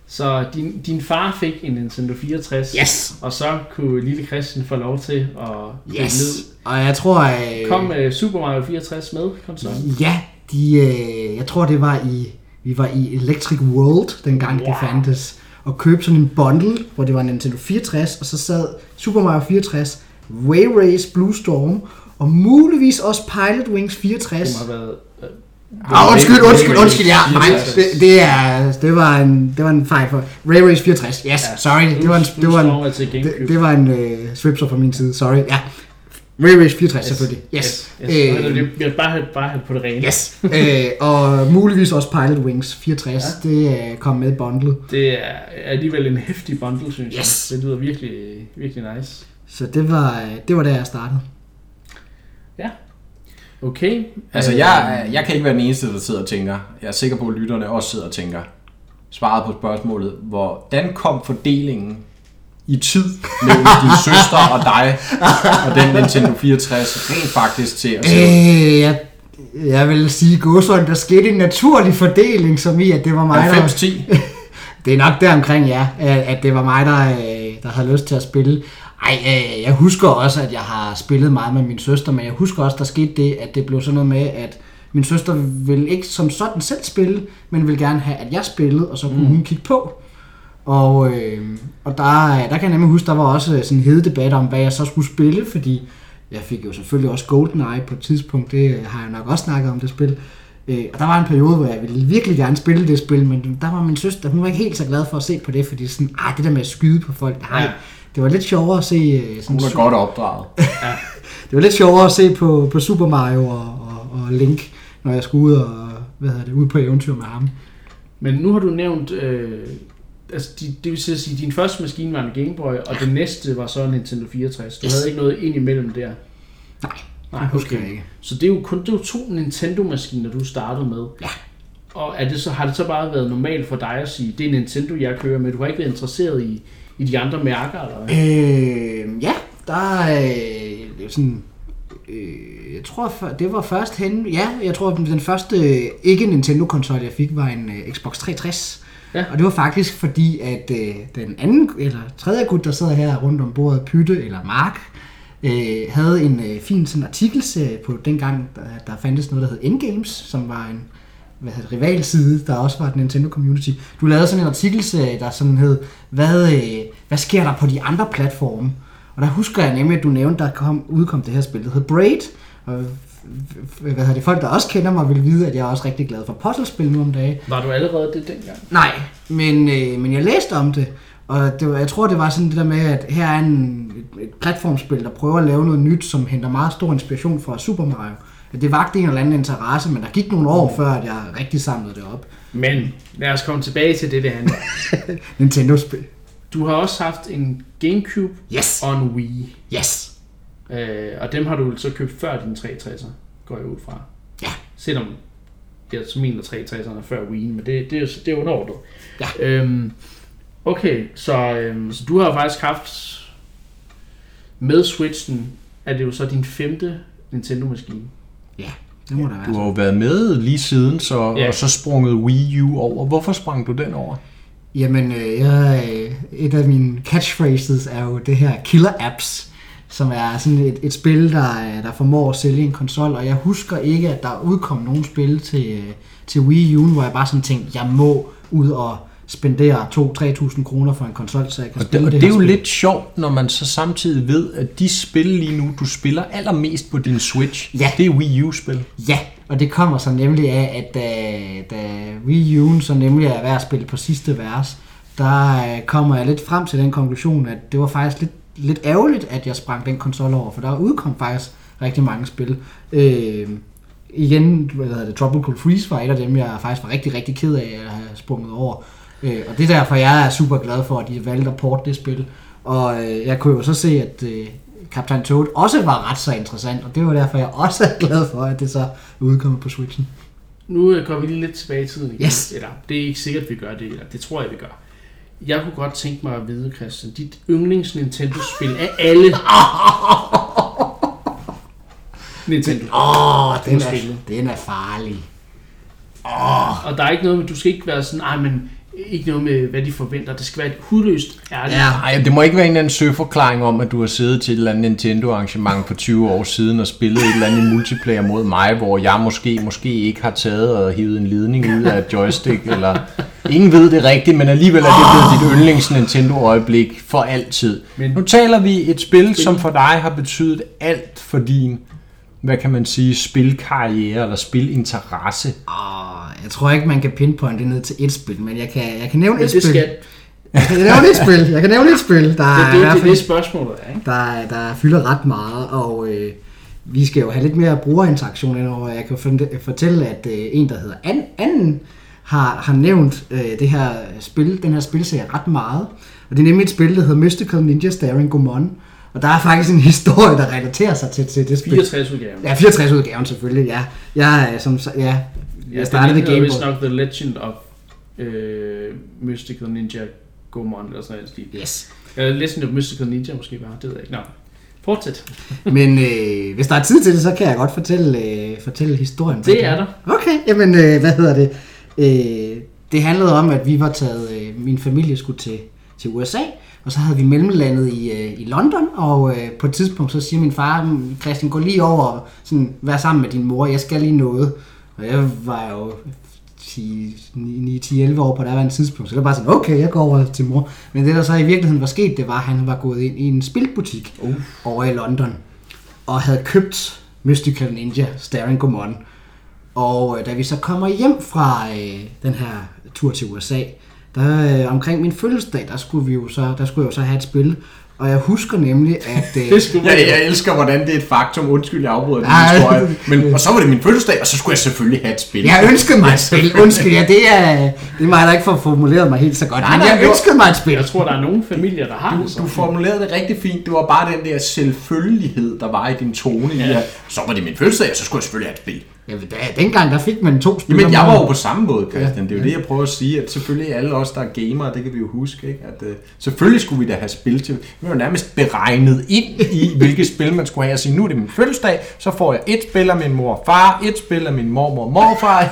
Så din, din far fik en Nintendo 64, Yes! og så kunne lille Christian få lov til at Yes. ned Og jeg tror... Øh, Kom øh, Super Mario 64 med konsollen? Ja, de, øh, jeg tror det var i... Vi var i Electric World, dengang wow. det fandtes. Og købte sådan en bundle, hvor det var Nintendo 64, og så sad Super Mario 64, Way Race Blue Storm, og muligvis også Pilot Wings 64. Det må have været... Øh, Ah, undskyld, undskyld, undskyld, ja. Nej, det, det, er, det, var en, det var en fejl for Ray Race 64. Yes, Ja, sorry. Det var en, det var en, det, det var en uh, swipser fra min side. Sorry. Ja. Ray Race 64 selvfølgelig. Yes. Yes. yes. Øh, Øh, bare have, bare have på det rene. Yes. øh, og muligvis også Pilot Wings 64. Ja. Det uh, kom med bundlet. Det er alligevel en hæftig bundle, synes Yes. jeg. Det lyder virkelig, virkelig nice. Så det var, øh, det var der, jeg startede. Okay. Altså, Øh, jeg, jeg kan ikke være den eneste, der sidder og tænker. Jeg er sikker på, at lytterne også sidder og tænker. Svaret på spørgsmålet, hvordan kom fordelingen i tid mellem din søster og dig og den Nintendo 64 rent faktisk til at se? Øh, jeg, jeg vil sige, Gåsøjne, der skete en naturlig fordeling, som i, at det var mig, der... 90-10? Det er nok deromkring, ja, at at det var mig, der, øh, der havde lyst til at spille. Ej, øh, jeg husker også, at jeg har spillet meget med min søster, men jeg husker også, der skete det, at det blev sådan noget med, at min søster ville ikke som sådan selv spille, men ville gerne have, at jeg spillede, og så kunne mm. hun kigge på. Og, øh, og der, der kan jeg nemlig huske, der var også sådan en hede debat om, hvad jeg så skulle spille, fordi jeg fik jo selvfølgelig også GoldenEye på et tidspunkt, det har jeg nok også snakket om det spil. Øh, og der var en periode, hvor jeg ville virkelig gerne spille det spil, men der var min søster, hun var ikke helt så glad for at se på det, fordi sådan, ah, det der med at skyde på folk, nej. Det var lidt sjovere at se øh, sådan, Hun su- godt opdraget. det var lidt sjovere at se på, på Super Mario og, og, og Link, når jeg skulle ud og hvad hedder det, ud på eventyr med ham. Men nu har du nævnt, øh, altså de, det vil sige, at din første maskine var en Game Boy, og den næste var så en Nintendo 64. Du Yes. havde ikke noget ind imellem der. Nej, Nej, det husker okay. jeg ikke. Så det er jo kun det er jo to Nintendo-maskiner, du startede med. Ja. Og er det så, har det så bare været normalt for dig at sige, det er Nintendo, jeg kører med? Du har ikke været interesseret i, i de andre mærker, eller hvad? Øh, ja, der er øh, sådan... Øh, jeg tror, det var først hen... Ja, jeg tror, den første øh, ikke Nintendo-konsol, jeg fik, var en øh, Xbox 360. Ja. Og det var faktisk fordi, at øh, den anden, eller tredje gut, der sidder her rundt om bordet, Pytte eller Mark, øh, havde en øh, fin sådan artikelserie på dengang, der, der fandtes noget, der hed Endgames, som var en hvad hedder det, rivalside, der også var et Nintendo Community. Du lavede sådan en artikelserie, der sådan hed, hvad, øh, hvad sker der på de andre platforme? Og der husker jeg nemlig, at du nævnte, der kom, udkom det her spil, der hed Braid. Og hvad hedder det, folk, der også kender mig, vil vide, at jeg er også rigtig glad for puzzlespil nu om dagen. Var du allerede det dengang? Nej, men, øh, men jeg læste om det, og det var, jeg tror, det var sådan det der med, at her er en, et, et platformspil, der prøver at lave noget nyt, som henter meget stor inspiration fra Super Mario. Det vagte en eller anden interesse, men der gik nogle år før, at jeg rigtig samlede det op. Men lad os komme tilbage til det, det handler. Nintendo-spil. Du har også haft en Gamecube Yes! og en Wii. Yes! Øh, og dem har du så købt før din 360'er, går jeg ud fra. Ja. Selvom jeg så mener 360'erne er før Wii, men det, det, er, det er underordnet. Ja. Øhm, okay, så, øhm, så du har faktisk haft med Switchen, er det jo så din femte Nintendo-maskine. Det må der være. Du har jo været med lige siden, så, Ja. og så sprunget Wii U over. Hvorfor sprang du den over? Jamen, øh, jeg, et af mine catchphrases er jo det her Killer Apps, som er sådan et, et spil, der, øh, der formår at sælge en konsol, og jeg husker ikke, at der udkom nogen spil til, øh, til Wii U, hvor jeg bare sådan tænkte, jeg må ud og spendere 2-3.000 kroner for en konsol, så jeg kan Og det, spille og det, det er jo spil. lidt sjovt, når man så samtidig ved, at de spil lige nu, du spiller allermest på din Switch, Ja. det er Wii U-spil. Ja, og det kommer så nemlig af, at da, da Wii U'en så nemlig er ved at spille på sidste vers, der øh, kommer jeg lidt frem til den konklusion, at det var faktisk lidt, lidt ærgerligt, at jeg sprang den konsol over, for der udkom faktisk rigtig mange spil. Øh, igen, hvad hedder det, Tropical Freeze var et af dem, jeg faktisk var rigtig, rigtig ked af at have sprunget over. Øh, og det er derfor, jeg er super glad for, at de valgte at porte det spil. Og øh, jeg kunne jo så se, at øh, Captain Toad også var ret så interessant, og det var derfor, jeg også er glad for, at det så er udkommet på Switchen. Nu øh, går vi lige lidt tilbage i tiden igen. Yes. Eller, det er ikke sikkert, vi gør det, eller det tror jeg, vi gør. Jeg kunne godt tænke mig at vide, Christian, dit yndlings Nintendo-spil af alle. Nintendo. Åh, oh, den, Den er, den er farlig. Og der er ikke noget med, du skal ikke være sådan, nej, men ikke noget med, hvad de forventer. Det skal være et hudløst ærligt. Ja. Ej, det må ikke være en eller anden søforklaring om, at du har siddet til et eller andet Nintendo-arrangement for 20 år siden og spillet et eller andet multiplayer mod mig, hvor jeg måske måske ikke har taget og hivet en ledning ud af et joystick, eller ingen ved det rigtigt, men alligevel er det blevet dit yndlings Nintendo-øjeblik for altid. Men nu taler vi et spil, spil, som for dig har betydet alt for din hvad kan man sige, spilkarriere eller spilinteresse? Oh, jeg tror ikke, man kan pinpointe det ned til et spil, men jeg kan, jeg kan nævne et spil. Skal... Jeg kan nævne et spil. Jeg kan nævne et spil, der det, det, er, det, det, det spørgsmålet er, ikke? Der, der fylder ret meget, og øh, vi skal jo have lidt mere brugerinteraktion ind over. Jeg kan fortælle, at øh, en, der hedder An, Anden, har, har nævnt øh, det her spil, den her spilserie ret meget. Og det er nemlig et spil, der hedder Mystical Ninja Starring Gomon. Og der er faktisk en historie, der relaterer sig til, til det spil. 64 udgaven. Ja, 64 udgaven selvfølgelig, ja. Jeg, er som, ja, jeg startede ved Game Boy. nok The Legend of uh, Mystical Ninja Gomon, eller sådan noget. Yes. Uh, Legend of Mystical Ninja måske bare, det ved jeg ikke. Nå, fortsæt. Men øh, hvis der er tid til det, så kan jeg godt fortælle, øh, fortælle historien. Det er der. Okay, jamen øh, hvad hedder det? Øh, det handlede om, at vi var taget, øh, min familie skulle til, til USA, og så havde vi mellemlandet i, øh, i London, og øh, på et tidspunkt så siger min far, "Mm, Christian, gå lige over og sådan, vær sammen med din mor, jeg skal lige noget. Og jeg var jo 9-10-11 år på det her tidspunkt, så det var bare sådan, okay, jeg går over til mor. Men det der så i virkeligheden var sket, det var, at han var gået ind i en spilbutik uh. over i London, og havde købt Mystical Ninja Staring Gomon. Og øh, da vi så kommer hjem fra øh, den her tur til USA, der øh, omkring min fødselsdag, der skulle vi jo så, der skulle jeg jo så have et spil, og jeg husker nemlig, at... Øh, det skulle jeg, jeg elsker, hvordan det er et faktum. Undskyld, jeg afbryder din historie. Men, og så var det min fødselsdag, og så skulle jeg selvfølgelig have et spil. Jeg ønskede mig et spil. Undskyld, ja, det er, det er mig, der ikke får formuleret mig helt så godt. Nej, men jeg ønskede mig et spil. Jeg tror, der er nogle familier, der har du, det. Du formulerede det rigtig fint. Det var bare den der selvfølgelighed, der var i din tone. Ja. Her. Så var det min fødselsdag, og så skulle jeg selvfølgelig have et spil. Ja, da, dengang der fik man to spil. Men jeg var jo på samme måde, Christian. Det er jo det, jeg prøver at sige, at selvfølgelig alle os, der er gamere, det kan vi jo huske, ikke? at uh, selvfølgelig skulle vi da have spil til. Vi var nærmest beregnet ind i, hvilket spil man skulle have. at sige, nu er det min fødselsdag, så får jeg et spil af min mor og far, et spil af min mormor og morfar.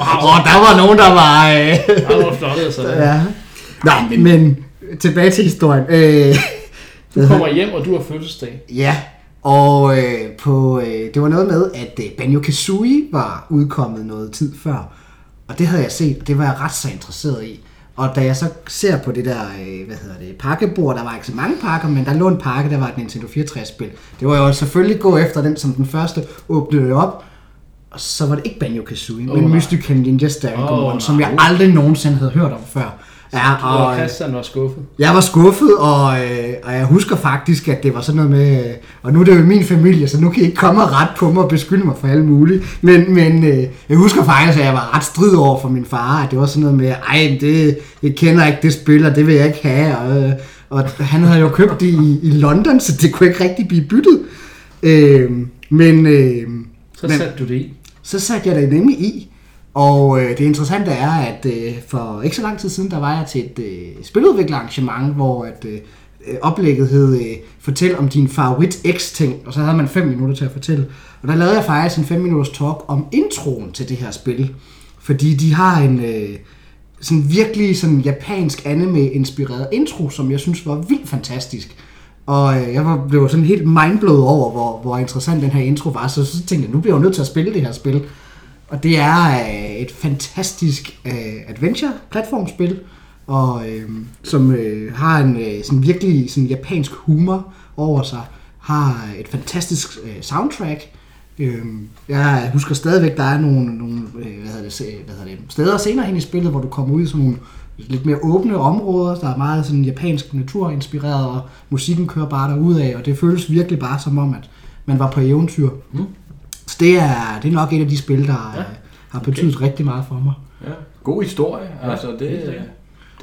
Åh, oh, der var nogen, der var... Øh... Der var flot, altså. Ja. Nej, men, men tilbage til historien. Øh, du kommer hjem, og du har fødselsdag. Ja, og øh, på, øh, det var noget med, at øh, Banjo Kazooie var udkommet noget tid før. Og det havde jeg set, og det var jeg ret så interesseret i. Og da jeg så ser på det der, øh, hvad hedder det, pakkebord, der var ikke så mange pakker, men der lå en pakke, der var et Nintendo 64-spil. Det var jo selvfølgelig gå efter den som den første, åbnede op, og så var det ikke Banjo Kazooie, oh, men Mystical Ninja Starring oh, som jeg aldrig nogensinde havde hørt om før. Ja, og, og Christian var skuffet. Jeg var skuffet, og, øh, og jeg husker faktisk, at det var sådan noget med, øh, og nu er det jo min familie, så nu kan I ikke komme ret på mig og beskylde mig for alt muligt. Men, men øh, jeg husker faktisk, at jeg var ret strid over for min far, at det var sådan noget med, ej, det, jeg kender ikke det spil, og det vil jeg ikke have. Og, øh, og han havde jo købt det i, i London, så det kunne ikke rigtig blive byttet. Øh, men... Øh, så satte du det i? Så satte jeg det nemlig i. Og øh, det interessante er, at øh, for ikke så lang tid siden, der var jeg til et øh, spiludviklerarrangement, hvor at, øh, øh oplægget hed øh, Fortæl om din favorit X-ting, og så havde man 5 minutter til at fortælle. Og der lavede jeg faktisk en 5 minutters talk om introen til det her spil. Fordi de har en øh, sådan virkelig sådan japansk anime-inspireret intro, som jeg synes var vildt fantastisk. Og øh, jeg var, blev sådan helt mindblowet over, hvor, hvor interessant den her intro var, så, så tænkte jeg, nu bliver jeg nødt til at spille det her spil. Og det er øh, et fantastisk øh, adventure-platformspil, og øh, som øh, har en øh, sådan virkelig sådan japansk humor over sig, har et fantastisk øh, soundtrack. Øh, jeg husker stadigvæk, der er nogle, nogle øh, hvad hedder det, hvad hedder det, steder senere hen i spillet, hvor du kommer ud i sådan nogle lidt mere åbne områder, der er meget sådan japansk naturinspireret, og musikken kører bare af, og det føles virkelig bare som om, at man var på eventyr. Mm. Så det er, det er nok et af de spil, der ja. har betydet okay. rigtig meget for mig. Ja. God historie. Ja, altså, det, det,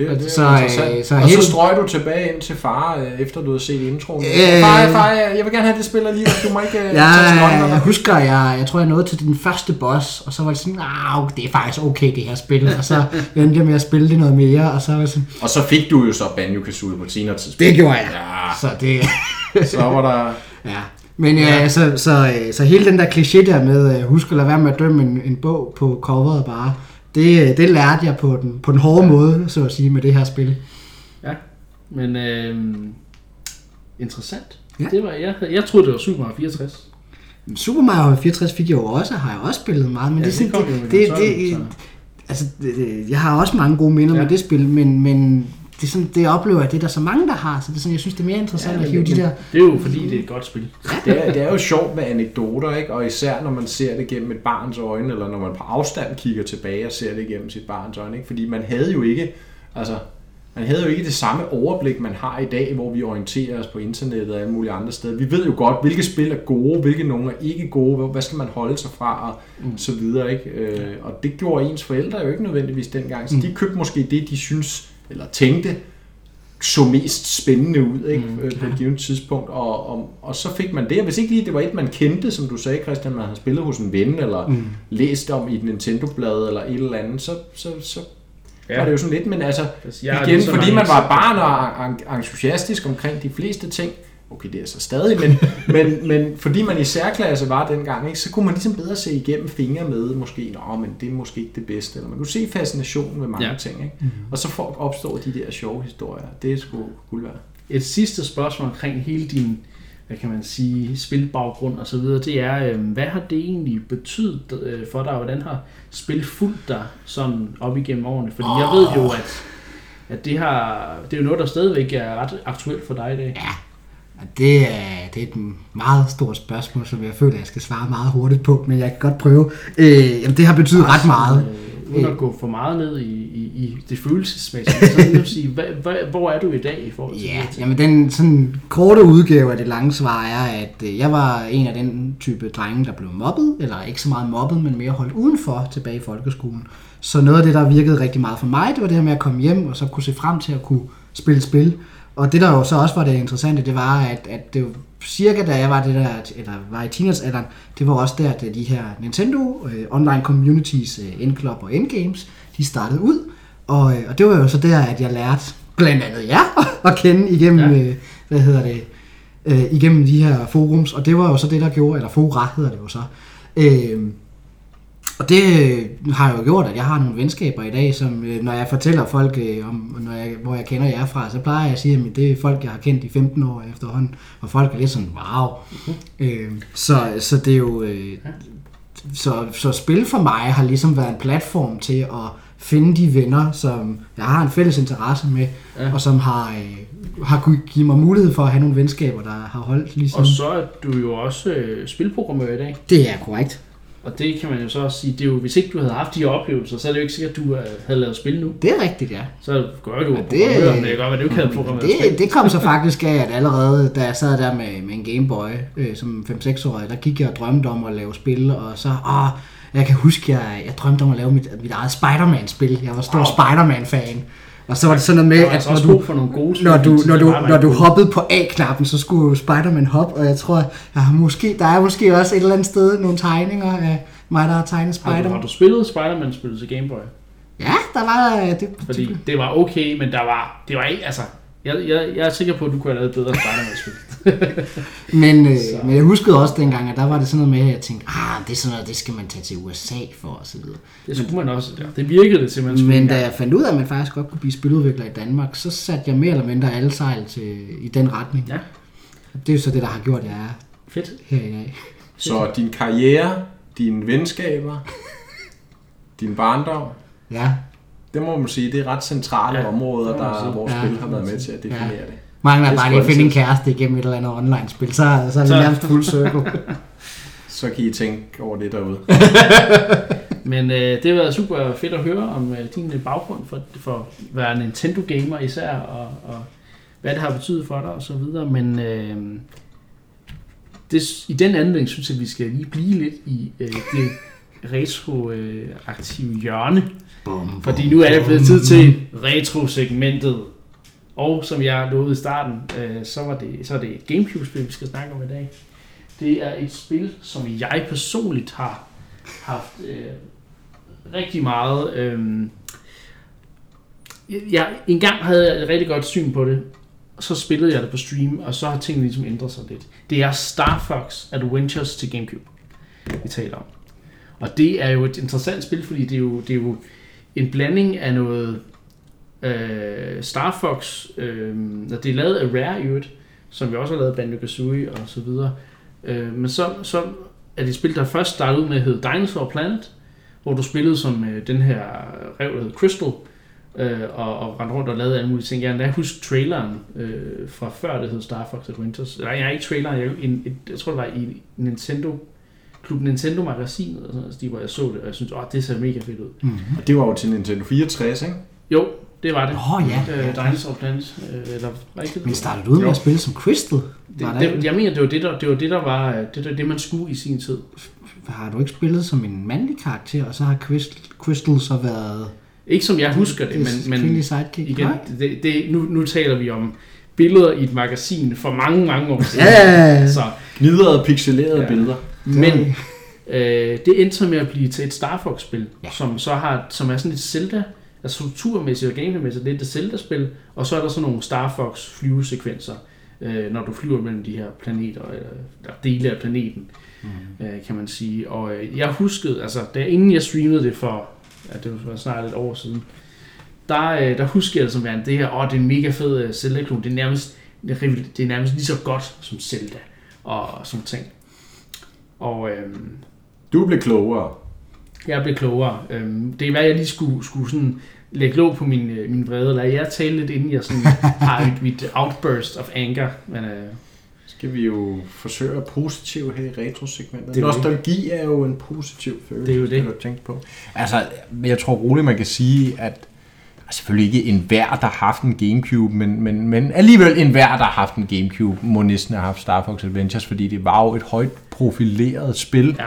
det, det så, er så, så og så strøg du tilbage ind til far, øh, efter du havde set introen. Øh, far, far, jeg vil gerne have det spiller lige, du må ikke ja, tage Jeg husker, jeg, jeg tror, jeg nåede til den første boss, og så var det sådan, ah, det er faktisk okay, det her spil. Og så endte jeg med at spille det noget mere, og så var det sådan... Og så fik du jo så Banjo-Kazooie på senere tidspunkt. Det gjorde jeg. Ja. Så det... så var der... Ja. Men ja, ja. Så, så, så, så hele den der kliché der med, uh, husk at lade være med at dømme en, en bog på coveret bare, det, det lærte jeg på den, på den hårde ja. måde, så at sige, med det her spil. Ja, men øh, interessant. Ja. Det var, jeg, jeg troede, det var Super Mario 64. Super Mario 64 fik jeg jo også, har jeg også spillet meget, men Ja, det, det det, det, det, så. altså, det, det, jeg har også mange gode minder Ja. med det spil, men, men det, er sådan, det oplever jeg, det er der så mange, der har, så det er sådan, jeg synes, det er mere interessant Ja, at hive de der... Det er jo fordi, det er et godt spil. Det er, det er jo sjovt med anekdoter, ikke? og især når man ser det gennem et barns øjne, eller når man på afstand kigger tilbage og ser det gennem sit barns øjne. Ikke? Fordi man havde jo ikke, altså, man havde jo ikke det samme overblik, man har i dag, hvor vi orienterer os på internettet og alle mulige andre steder. Vi ved jo godt, hvilke spil er gode, hvilke nogle er ikke gode, hvad- hvad skal man holde sig fra, og Mm. så videre. Ikke? Øh, og det gjorde ens forældre jo ikke nødvendigvis dengang, så Mm. de købte måske det, de synes, eller tænkte, så mest spændende ud ikke? Mm, Mm, på et givet tidspunkt, og, og, og så fik man det, og hvis ikke lige det var et, man kendte, som du sagde, Christian, man havde spillet hos en ven, eller Mm. læst om i et Nintendo-blad, eller et eller andet, så, så, så ja. Var det jo sådan lidt, men altså, jeg igen, fordi man var barn og en- entusiastisk omkring de fleste ting, okay, det er så stadig, men, men, men fordi man i særklasse var dengang, ikke, så kunne man ligesom bedre se igennem fingre med, måske, nå, men det er måske ikke det bedste, eller man kunne se fascinationen ved mange Ja. ja. ting, ikke? Mm. og så får, opstår de der sjove historier, det er sgu guld værd. Et sidste spørgsmål omkring hele din, hvad kan man sige, spilbaggrund og så videre, det er, øh, hvad har det egentlig betydet øh, for dig, og hvordan har spil fulgt dig sådan op igennem årene? Fordi jeg ved jo, at, at det, har, det er jo noget, der stadigvæk er ret aktuelt for dig i dag. Og det er, det er et meget stort spørgsmål, som jeg føler, jeg skal svare meget hurtigt på, men jeg kan godt prøve. Øh, jamen, det har betydet ret meget. Øh, uden at gå for meget ned i, i, i det følelsesmæssige, så vil jeg sige, hvad, hvad, hvor er du i dag i forhold til Ja, de her ting? jamen den sådan korte udgave af det lange svar er, at øh, jeg var en af den type drenge, der blev mobbet, eller ikke så meget mobbet, men mere holdt udenfor tilbage i folkeskolen. Så noget af det, der virkede rigtig meget for mig, det var det her med at komme hjem og så kunne se frem til at kunne spille spil. Og det der jo så også var det interessante, det var, at, at det var cirka da jeg var det der, eller var i teenagealderen, det var også der, at de her Nintendo øh, online communities, øh, N-Club og N-Games, de startede ud. Og, øh, og det var jo så der, at jeg lærte blandt andet jer at kende igennem, Ja. ja. øh, hvad hedder det, øh, igennem de her forums. Og det var jo så det, der gjorde, eller fora hedder det jo så. Øh, og det øh, har jo gjort, at jeg har nogle venskaber i dag, som øh, når jeg fortæller folk, øh, om, når jeg, hvor jeg kender jer fra, så plejer jeg at sige, at det er folk, jeg har kendt i 15 år efterhånden. Og folk er lidt sådan, wow. Øh, så, så det er jo... Øh, så, så spil for mig har ligesom været en platform til at finde de venner, som jeg har en fælles interesse med, Ja. og som har, øh, har kunnet give mig mulighed for at have nogle venskaber, der har holdt ligesom... Og så er du jo også øh, spilprogrammør i dag. Det er korrekt. Og det kan man jo så også sige, det er jo, hvis ikke du havde haft de her oplevelser, så er det jo ikke sikkert, at du øh, havde lavet spil nu. Det er rigtigt, ja. Så gør du Ja, det- men det være, at du ikke havde programmeret spil. Det, det kom så faktisk af, at allerede da jeg sad der med, med en Gameboy øh, som 5-6-årig, der gik jeg og drømte om at lave spil, og så, åh, jeg kan huske, jeg, jeg drømte om at lave mit, mit eget Spider-Man-spil. Jeg var stor Wow. Spider-Man-fan. Og så var det sådan noget med, at altså når du, for nogle gode når du, når du, når du hoppede på A-knappen, så skulle Spider-Man hoppe, og jeg tror, har måske, der er måske også et eller andet sted nogle tegninger af mig, der har tegnet Har du, Spider-Man. har du spillet Spider-Man-spillet til Game Boy? Ja, der var øh, det. Fordi det var okay, men der var, det var ikke, altså, jeg, jeg, jeg er sikker på, at du kunne have lavet et bedre Spider-Man-spil. Men, øh, Så. men jeg huskede også dengang, at der var det sådan noget med, at jeg tænkte, ah, det er sådan noget, det skal man tage til USA for, og så videre. Det skulle man også, ja. Det virkede det simpelthen. Men da jeg fandt ud af, at man faktisk godt kunne blive spiludvikler i Danmark, så satte jeg mere eller mindre alle sejl til, i den retning. Ja. Det er jo så det, der har gjort, at jeg er Fedt. her i dag. Så din karriere, dine venskaber, din barndom, Ja, det må man sige, det er ret centrale Ja, områder, der, hvor Ja, spil har været med til at definere Ja. det. Mange Det er er bare lige at finde en kæreste igennem et eller andet online-spil, så, så er det Så- nærmest fuld cirkel. Så kan I tænke over det derude. Men øh, det har været super fedt at høre om øh, din øh, baggrund for, for at være Nintendo-gamer især, og, og hvad det har betydet for dig og så videre. Men øh, det, i den anledning synes jeg, at vi skal lige blive lidt i øh, det retroaktive hjørne. Bum, Fordi nu er det blevet tid til retro-segmentet. Og som jeg lovede i starten, øh, så, var det, så er det et Gamecube-spil, vi skal snakke om i dag. Det er et spil, som jeg personligt har haft øh, rigtig meget... Øh, jeg, en gang havde jeg et rigtig godt syn på det, så spillede jeg det på stream, og så har tingene ligesom ændret sig lidt. Det er Star Fox Adventures til Gamecube, vi taler om. Og det er jo et interessant spil, fordi det er jo, det er jo en blanding af noget øh, Star Fox, øh, det er lavet af Rare i øvrigt, som vi også har lavet Banjo-Kazooie og så videre. Øh, men så, så er det et spil, der først startede med hedde Dinosaur Planet, hvor du spillede som øh, den her rev, der hed Crystal, øh, og, og rendte rundt og lavede alle mulige ting. Jeg kan huske traileren øh, fra før, det hed Star Fox Adventures. Nej, jeg er ikke traileren, jeg, en, et, jeg tror det var i Nintendo Klub Nintendo magasinet, og sådan, altså, hvor jeg så det, og jeg synes, åh, det ser mega fedt ud. Mm-hmm. Og det var jo til Nintendo 64, ikke? Jo, det var det. Åh oh, ja. Øh, Dinosaur Planet, øh, eller rigtigt. Men startede du ud med at spille som Crystal? Det, det, jeg mener, det var det, der, det var det, der var det, der, det, man skulle i sin tid. Har du ikke spillet som en mandlig karakter, og så har Crystal, Crystal så været... Ikke som jeg husker det, det men, men sidekick, igen, det, det, nu, nu taler vi om billeder i et magasin for mange, mange år siden. Ja, så, Gnidrede, pixelerede ja. billeder. Men øh, det endte så med at blive til et Star Fox-spil, ja. som så har, som er sådan et Zelda, altså strukturmæssigt og gameplaymæssigt, det er et Zelda-spil, og så er der sådan nogle Star Fox flyvesekvenser, øh, når du flyver mellem de her planeter, eller, eller dele af planeten, mm. øh, kan man sige. Og øh, jeg huskede, altså da inden jeg streamede det for, ja, det var snart et år siden, der, øh, der husker jeg det som værende, det her, åh, det er en mega fed uh, Zelda-klon, det er nærmest, det er nærmest lige så godt som Zelda, og sådan ting. Og øhm, du blev klogere. Jeg blev klogere. Øhm, det er hvad jeg lige skulle, skulle sådan lægge låg på min, øh, min vrede. Lad jeg tale lidt, inden jeg sådan har et, mit outburst of anger. Men, øh, skal vi jo forsøge at positiv her i retrosegmentet. Det Nostalgi er jo en positiv følelse, det er jo det. du tænke på. Altså, jeg tror roligt, man kan sige, at selvfølgelig ikke en hver, der har haft en Gamecube, men, men, men alligevel en hver, der har haft en Gamecube, må næsten have haft Star Fox Adventures, fordi det var jo et højt profileret spil. Ja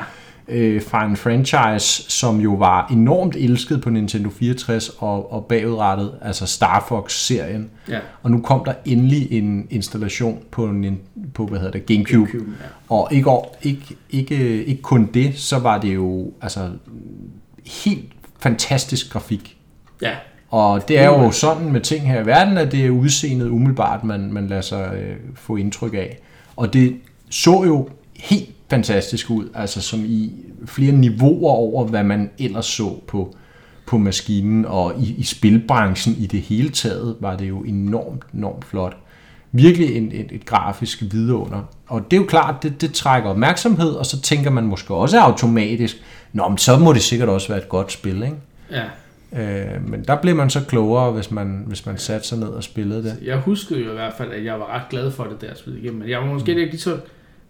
øh, fra en franchise, som jo var enormt elsket på Nintendo 64 og, og bagudrettet, altså Star Fox-serien. Ja. Og nu kom der endelig en installation på, en, på hvad hedder det, Gamecube. Gamecube ja. Og ikke, ikke, ikke, ikke kun det, så var det jo altså helt fantastisk grafik. Ja. Og det er jo sådan med ting her i verden, at det er udseendet umiddelbart, man, man lader sig øh, få indtryk af. Og det så jo helt fantastisk ud, altså som i flere niveauer over, hvad man ellers så på, på maskinen, og i, i spilbranchen i det hele taget var det jo enormt, enormt flot. Virkelig en, et, et grafisk vidunder. Og det er jo klart, det, det trækker opmærksomhed, og så tænker man måske også automatisk, Nå, men så må det sikkert også være et godt spil, ikke? Ja. Øh, men der blev man så klogere, hvis man, hvis man satte sig ned og spillede det. Jeg huskede jo i hvert fald, at jeg var ret glad for det der spil igennem. Men jeg var måske mm. ikke lige så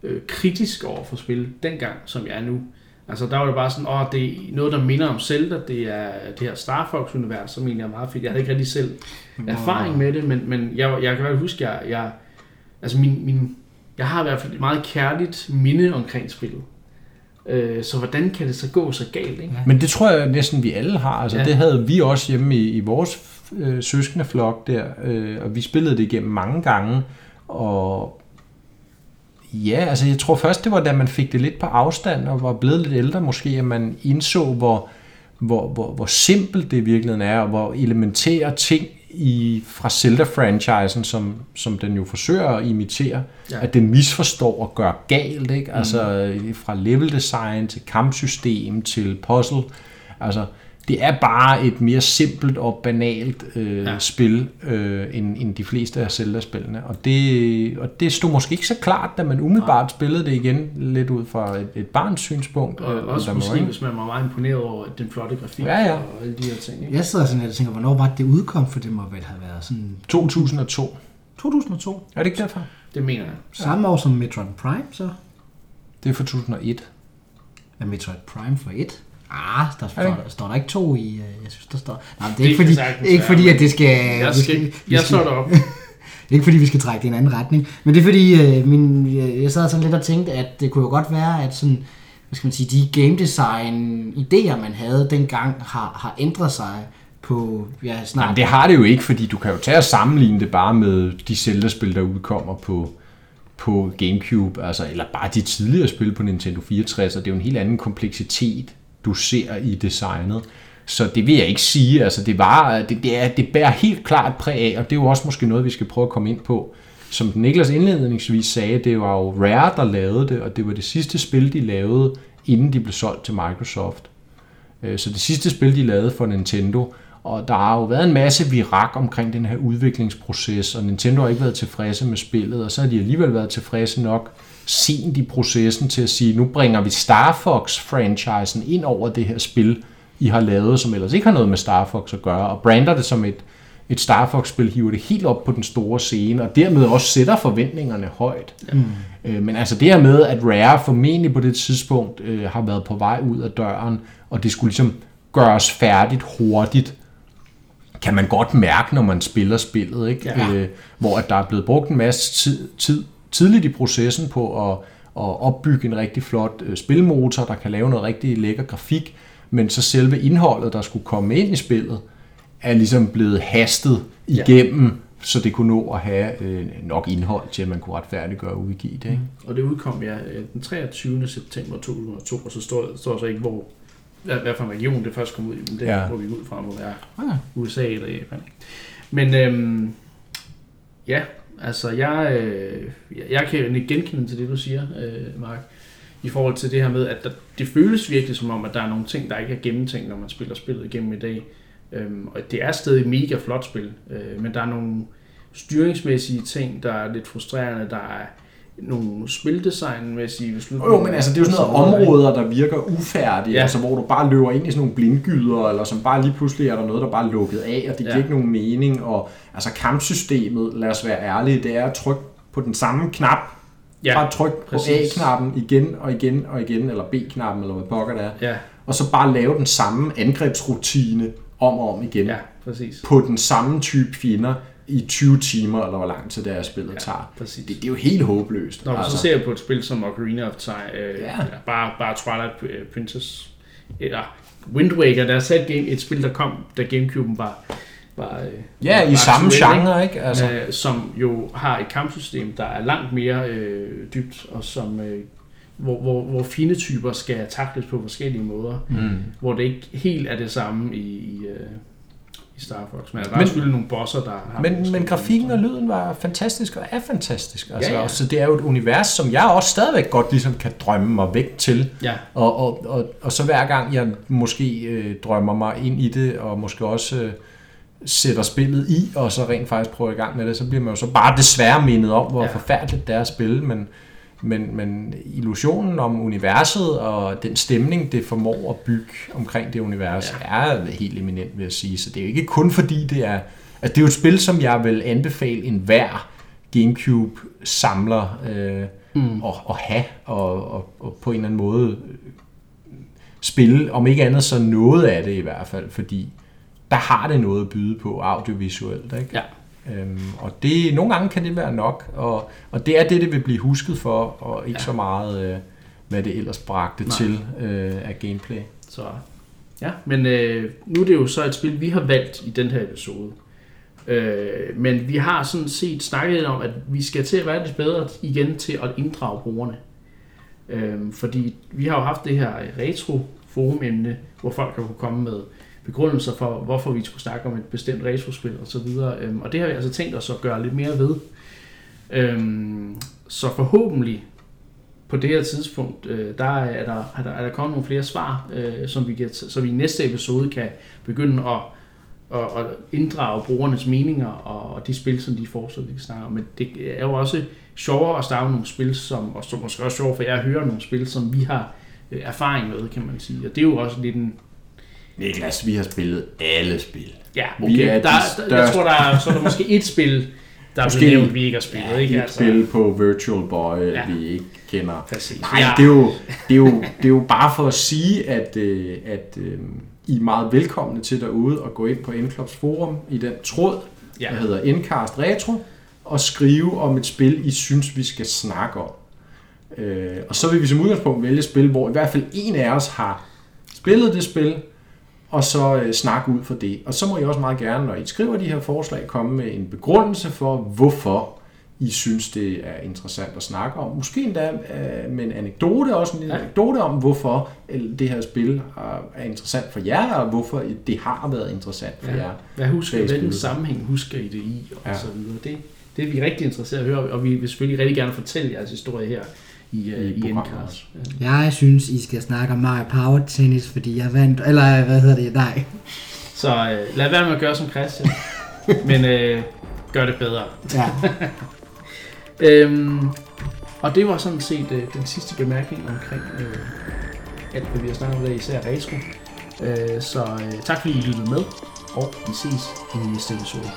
øh, kritisk over for spil dengang, som jeg er nu. Altså der var det bare sådan, åh, det er noget, der minder om Zelda, det er det her Star Fox-univers, som egentlig er meget fedt. Jeg havde ikke rigtig selv erfaring med det, men, men jeg, jeg kan godt huske, jeg, jeg, altså min, min, jeg har i hvert fald et meget kærligt minde omkring spillet. Øh, så hvordan kan det så gå så galt? Ikke? Men det tror jeg næsten, vi alle har. Altså, ja. Det havde vi også hjemme i, i vores øh, søskendeflok der, øh, og vi spillede det igennem mange gange, og Ja, altså jeg tror først, det var da man fik det lidt på afstand og var blevet lidt ældre måske, at man indså, hvor, hvor, hvor, hvor simpelt det i virkeligheden er, og hvor elementære ting i, fra Zelda-franchisen, som, som den jo forsøger at imitere, ja. at den misforstår og gør galt, ikke? Mm. Altså fra level design til kampsystem til puzzle. Altså, det er bare et mere simpelt og banalt øh, ja. spil, øh, end, end de fleste af Zelda-spillene. Og det, og det stod måske ikke så klart, da man umiddelbart ja. spillede det igen, lidt ud fra et, et barns synspunkt. Og øh, også måske, hvis man var meget imponeret over den flotte grafik ja, ja. og alle de her ting. Ikke? Jeg sidder sådan og tænker, hvornår var det udkom, for det må vel have været sådan... 2002. 2002? Er det ikke derfor? Det mener jeg. Samme år som Metroid Prime, så? Det er fra 2001. Er Metroid Prime for 1? Ah, der står, der, står der ikke to i, øh, jeg synes, der står... Nej, det er ikke, fordi, ikke fordi, at det skal... Jeg, skal, vi skal, jeg slår det op. ikke fordi, vi skal trække det i en anden retning, men det er fordi, øh, min, jeg sad sådan lidt og tænkte, at det kunne jo godt være, at sådan, hvad skal man sige, de game design idéer, man havde dengang, har, har ændret sig på ja, snart... Nej, det har det jo ikke, fordi du kan jo tage og sammenligne det bare med de Zelda-spil, der udkommer på, på Gamecube, altså, eller bare de tidligere spil på Nintendo 64, og det er jo en helt anden kompleksitet du ser i designet. Så det vil jeg ikke sige. Altså, det, var, det, det, er, det bærer helt klart præg af, og det er jo også måske noget, vi skal prøve at komme ind på. Som Niklas indledningsvis sagde, det var jo Rare, der lavede det, og det var det sidste spil, de lavede, inden de blev solgt til Microsoft. Øh, så det sidste spil, de lavede for Nintendo, og der har jo været en masse virak omkring den her udviklingsproces, og Nintendo har ikke været tilfredse med spillet, og så har de alligevel været tilfredse nok sent i processen til at sige, nu bringer vi Star Fox-franchisen ind over det her spil, I har lavet, som ellers ikke har noget med Star Fox at gøre, og brander det som et, et Star Fox-spil, hiver det helt op på den store scene, og dermed også sætter forventningerne højt. Mm. Øh, men altså det her med, at Rare formentlig på det tidspunkt øh, har været på vej ud af døren, og det skulle ligesom gøres færdigt hurtigt, kan man godt mærke, når man spiller spillet, ikke? Ja. Øh, hvor at der er blevet brugt en masse tid, tid tidligt i processen på at, at opbygge en rigtig flot øh, spilmotor, der kan lave noget rigtig lækker grafik, men så selve indholdet, der skulle komme ind i spillet, er ligesom blevet hastet igennem, ja. så det kunne nå at have øh, nok indhold til, at man kunne retfærdiggøre udgive det. Ikke? Og det udkom ja øh, den 23. september 2002, og så står, står så ikke, hvor hvad, for en region det først kom ud i, men det ja. går vi ud fra, må være ja. USA eller Japan. Men øhm, ja, altså jeg, øh, jeg kan genkende til det, du siger, øh, Mark, i forhold til det her med, at der, det føles virkelig som om, at der er nogle ting, der ikke er gennemtænkt, når man spiller spillet igennem i dag. Øhm, og det er stadig et mega flot spil, øh, men der er nogle styringsmæssige ting, der er lidt frustrerende, der er nogle spildesignmæssige beslutninger. Jo, men altså, det er jo sådan noget områder, der virker ufærdige, ja. altså hvor du bare løber ind i sådan nogle blindgyder, eller som bare lige pludselig er der noget, der bare er lukket af, og det giver ja. ikke nogen mening. Og altså kampsystemet, lad os være ærlige, det er at trykke på den samme knap, ja, bare tryk på A-knappen igen og igen og igen, eller B-knappen, eller hvad pokker det er. Ja. Og så bare lave den samme angrebsrutine om og om igen. Ja, præcis. På den samme type fjender i 20 timer, eller hvor lang tid det er, spillet ja, tager. Præcis. Det, det er jo helt håbløst. Når altså. så ser på et spil som Ocarina of Time, øh, ja. bare, bare Twilight Princess, eller Wind Waker, der er sat et spil, der kom, da Gamecube var var, øh, ja, var i samme genre, ikke? Altså. Øh, som jo har et kampsystem, der er langt mere øh, dybt, og som øh, hvor, hvor, hvor fine typer skal takles på forskellige måder, mm. hvor det ikke helt er det samme i, i, øh, i Star Fox. Men der er selvfølgelig nogle bosser, der har... Men, men grafikken og lyden var fantastisk og er fantastisk. Altså, ja, ja. Så det er jo et univers, som jeg også stadigvæk godt ligesom kan drømme mig væk til. Ja. Og, og, og, og så hver gang jeg måske øh, drømmer mig ind i det, og måske også... Øh, sætter spillet i, og så rent faktisk prøver i gang med det, så bliver man jo så bare desværre mindet om, hvor ja. forfærdeligt det er at spille, men, men, men illusionen om universet og den stemning, det formår at bygge omkring det univers, ja. er helt eminent, vil jeg sige. Så det er jo ikke kun fordi, det er... Altså, det er jo et spil, som jeg vil anbefale en hver Gamecube-samler øh, mm. at, at have, og, og, og på en eller anden måde spille, om ikke andet så noget af det i hvert fald, fordi der har det noget at byde på audiovisuelt. Ikke? Ja. Øhm, og det, nogle gange kan det være nok, og, og det er det, det vil blive husket for, og ikke ja. så meget, øh, hvad det ellers bragte Nej. til øh, af gameplay. Så, ja, men øh, nu er det jo så et spil, vi har valgt i den her episode. Øh, men vi har sådan set snakket lidt om, at vi skal til at være lidt bedre igen til at inddrage brugerne. Øh, fordi vi har jo haft det her retro forum emne, hvor folk kan kunne komme med begrundelser for, hvorfor vi skulle snakke om et bestemt retrospil og så videre. Øhm, og det har vi altså tænkt os at gøre lidt mere ved. Øhm, så forhåbentlig på det her tidspunkt, øh, der, er der, er der, er der kommet nogle flere svar, øh, som vi kan, så vi i næste episode kan begynde at, at, at inddrage brugernes meninger og, og de spil, som de foreslår, vi kan snakke om. Men det er jo også sjovere at starte nogle spil, som, og som måske også sjovere for jer at høre nogle spil, som vi har øh, erfaring med, kan man sige. Og det er jo også lidt en, Niklas, vi har spillet alle spil. Ja, okay. Vi er der, der, jeg tror, der er, så er der måske et spil, der måske, er nævnt, vi ikke har spillet. Ja, ikke? et altså. spil på Virtual Boy, ja. vi ikke kender. Præcis. Nej, ja. det, er jo, det, er jo, det er jo bare for at sige, at, øh, at øh, I er meget velkomne til derude og gå ind på Endclubs forum i den tråd, ja. der hedder Endcast Retro, og skrive om et spil, I synes, vi skal snakke om. Øh, og så vil vi som udgangspunkt vælge et spil, hvor i hvert fald en af os har spillet det spil, og så øh, snakke ud for det. Og så må I også meget gerne, når I skriver de her forslag, komme med en begrundelse for, hvorfor I synes, det er interessant at snakke om. Måske endda øh, med en anekdote, også en ja. anekdote om, hvorfor det her spil er interessant for jer, og hvorfor det har været interessant for ja. jer. Hvad husker, hvilken sammenhæng husker I det i, og ja. så videre. Det, det er vi rigtig interesseret at høre, og vi vil selvfølgelig rigtig gerne fortælle jeres historie her i, uh, I i Endcast. også. Jeg synes, I skal snakke om Mario Power Tennis, fordi jeg vandt, eller hvad hedder det, nej. Så uh, lad være med at gøre som Christian, men uh, gør det bedre. Ja. Øhm, og det var sådan set øh, den sidste bemærkning omkring øh, alt, hvad vi har snakket om, der især retro. Øh, så øh, tak fordi I lyttede med, og vi ses i næste episode.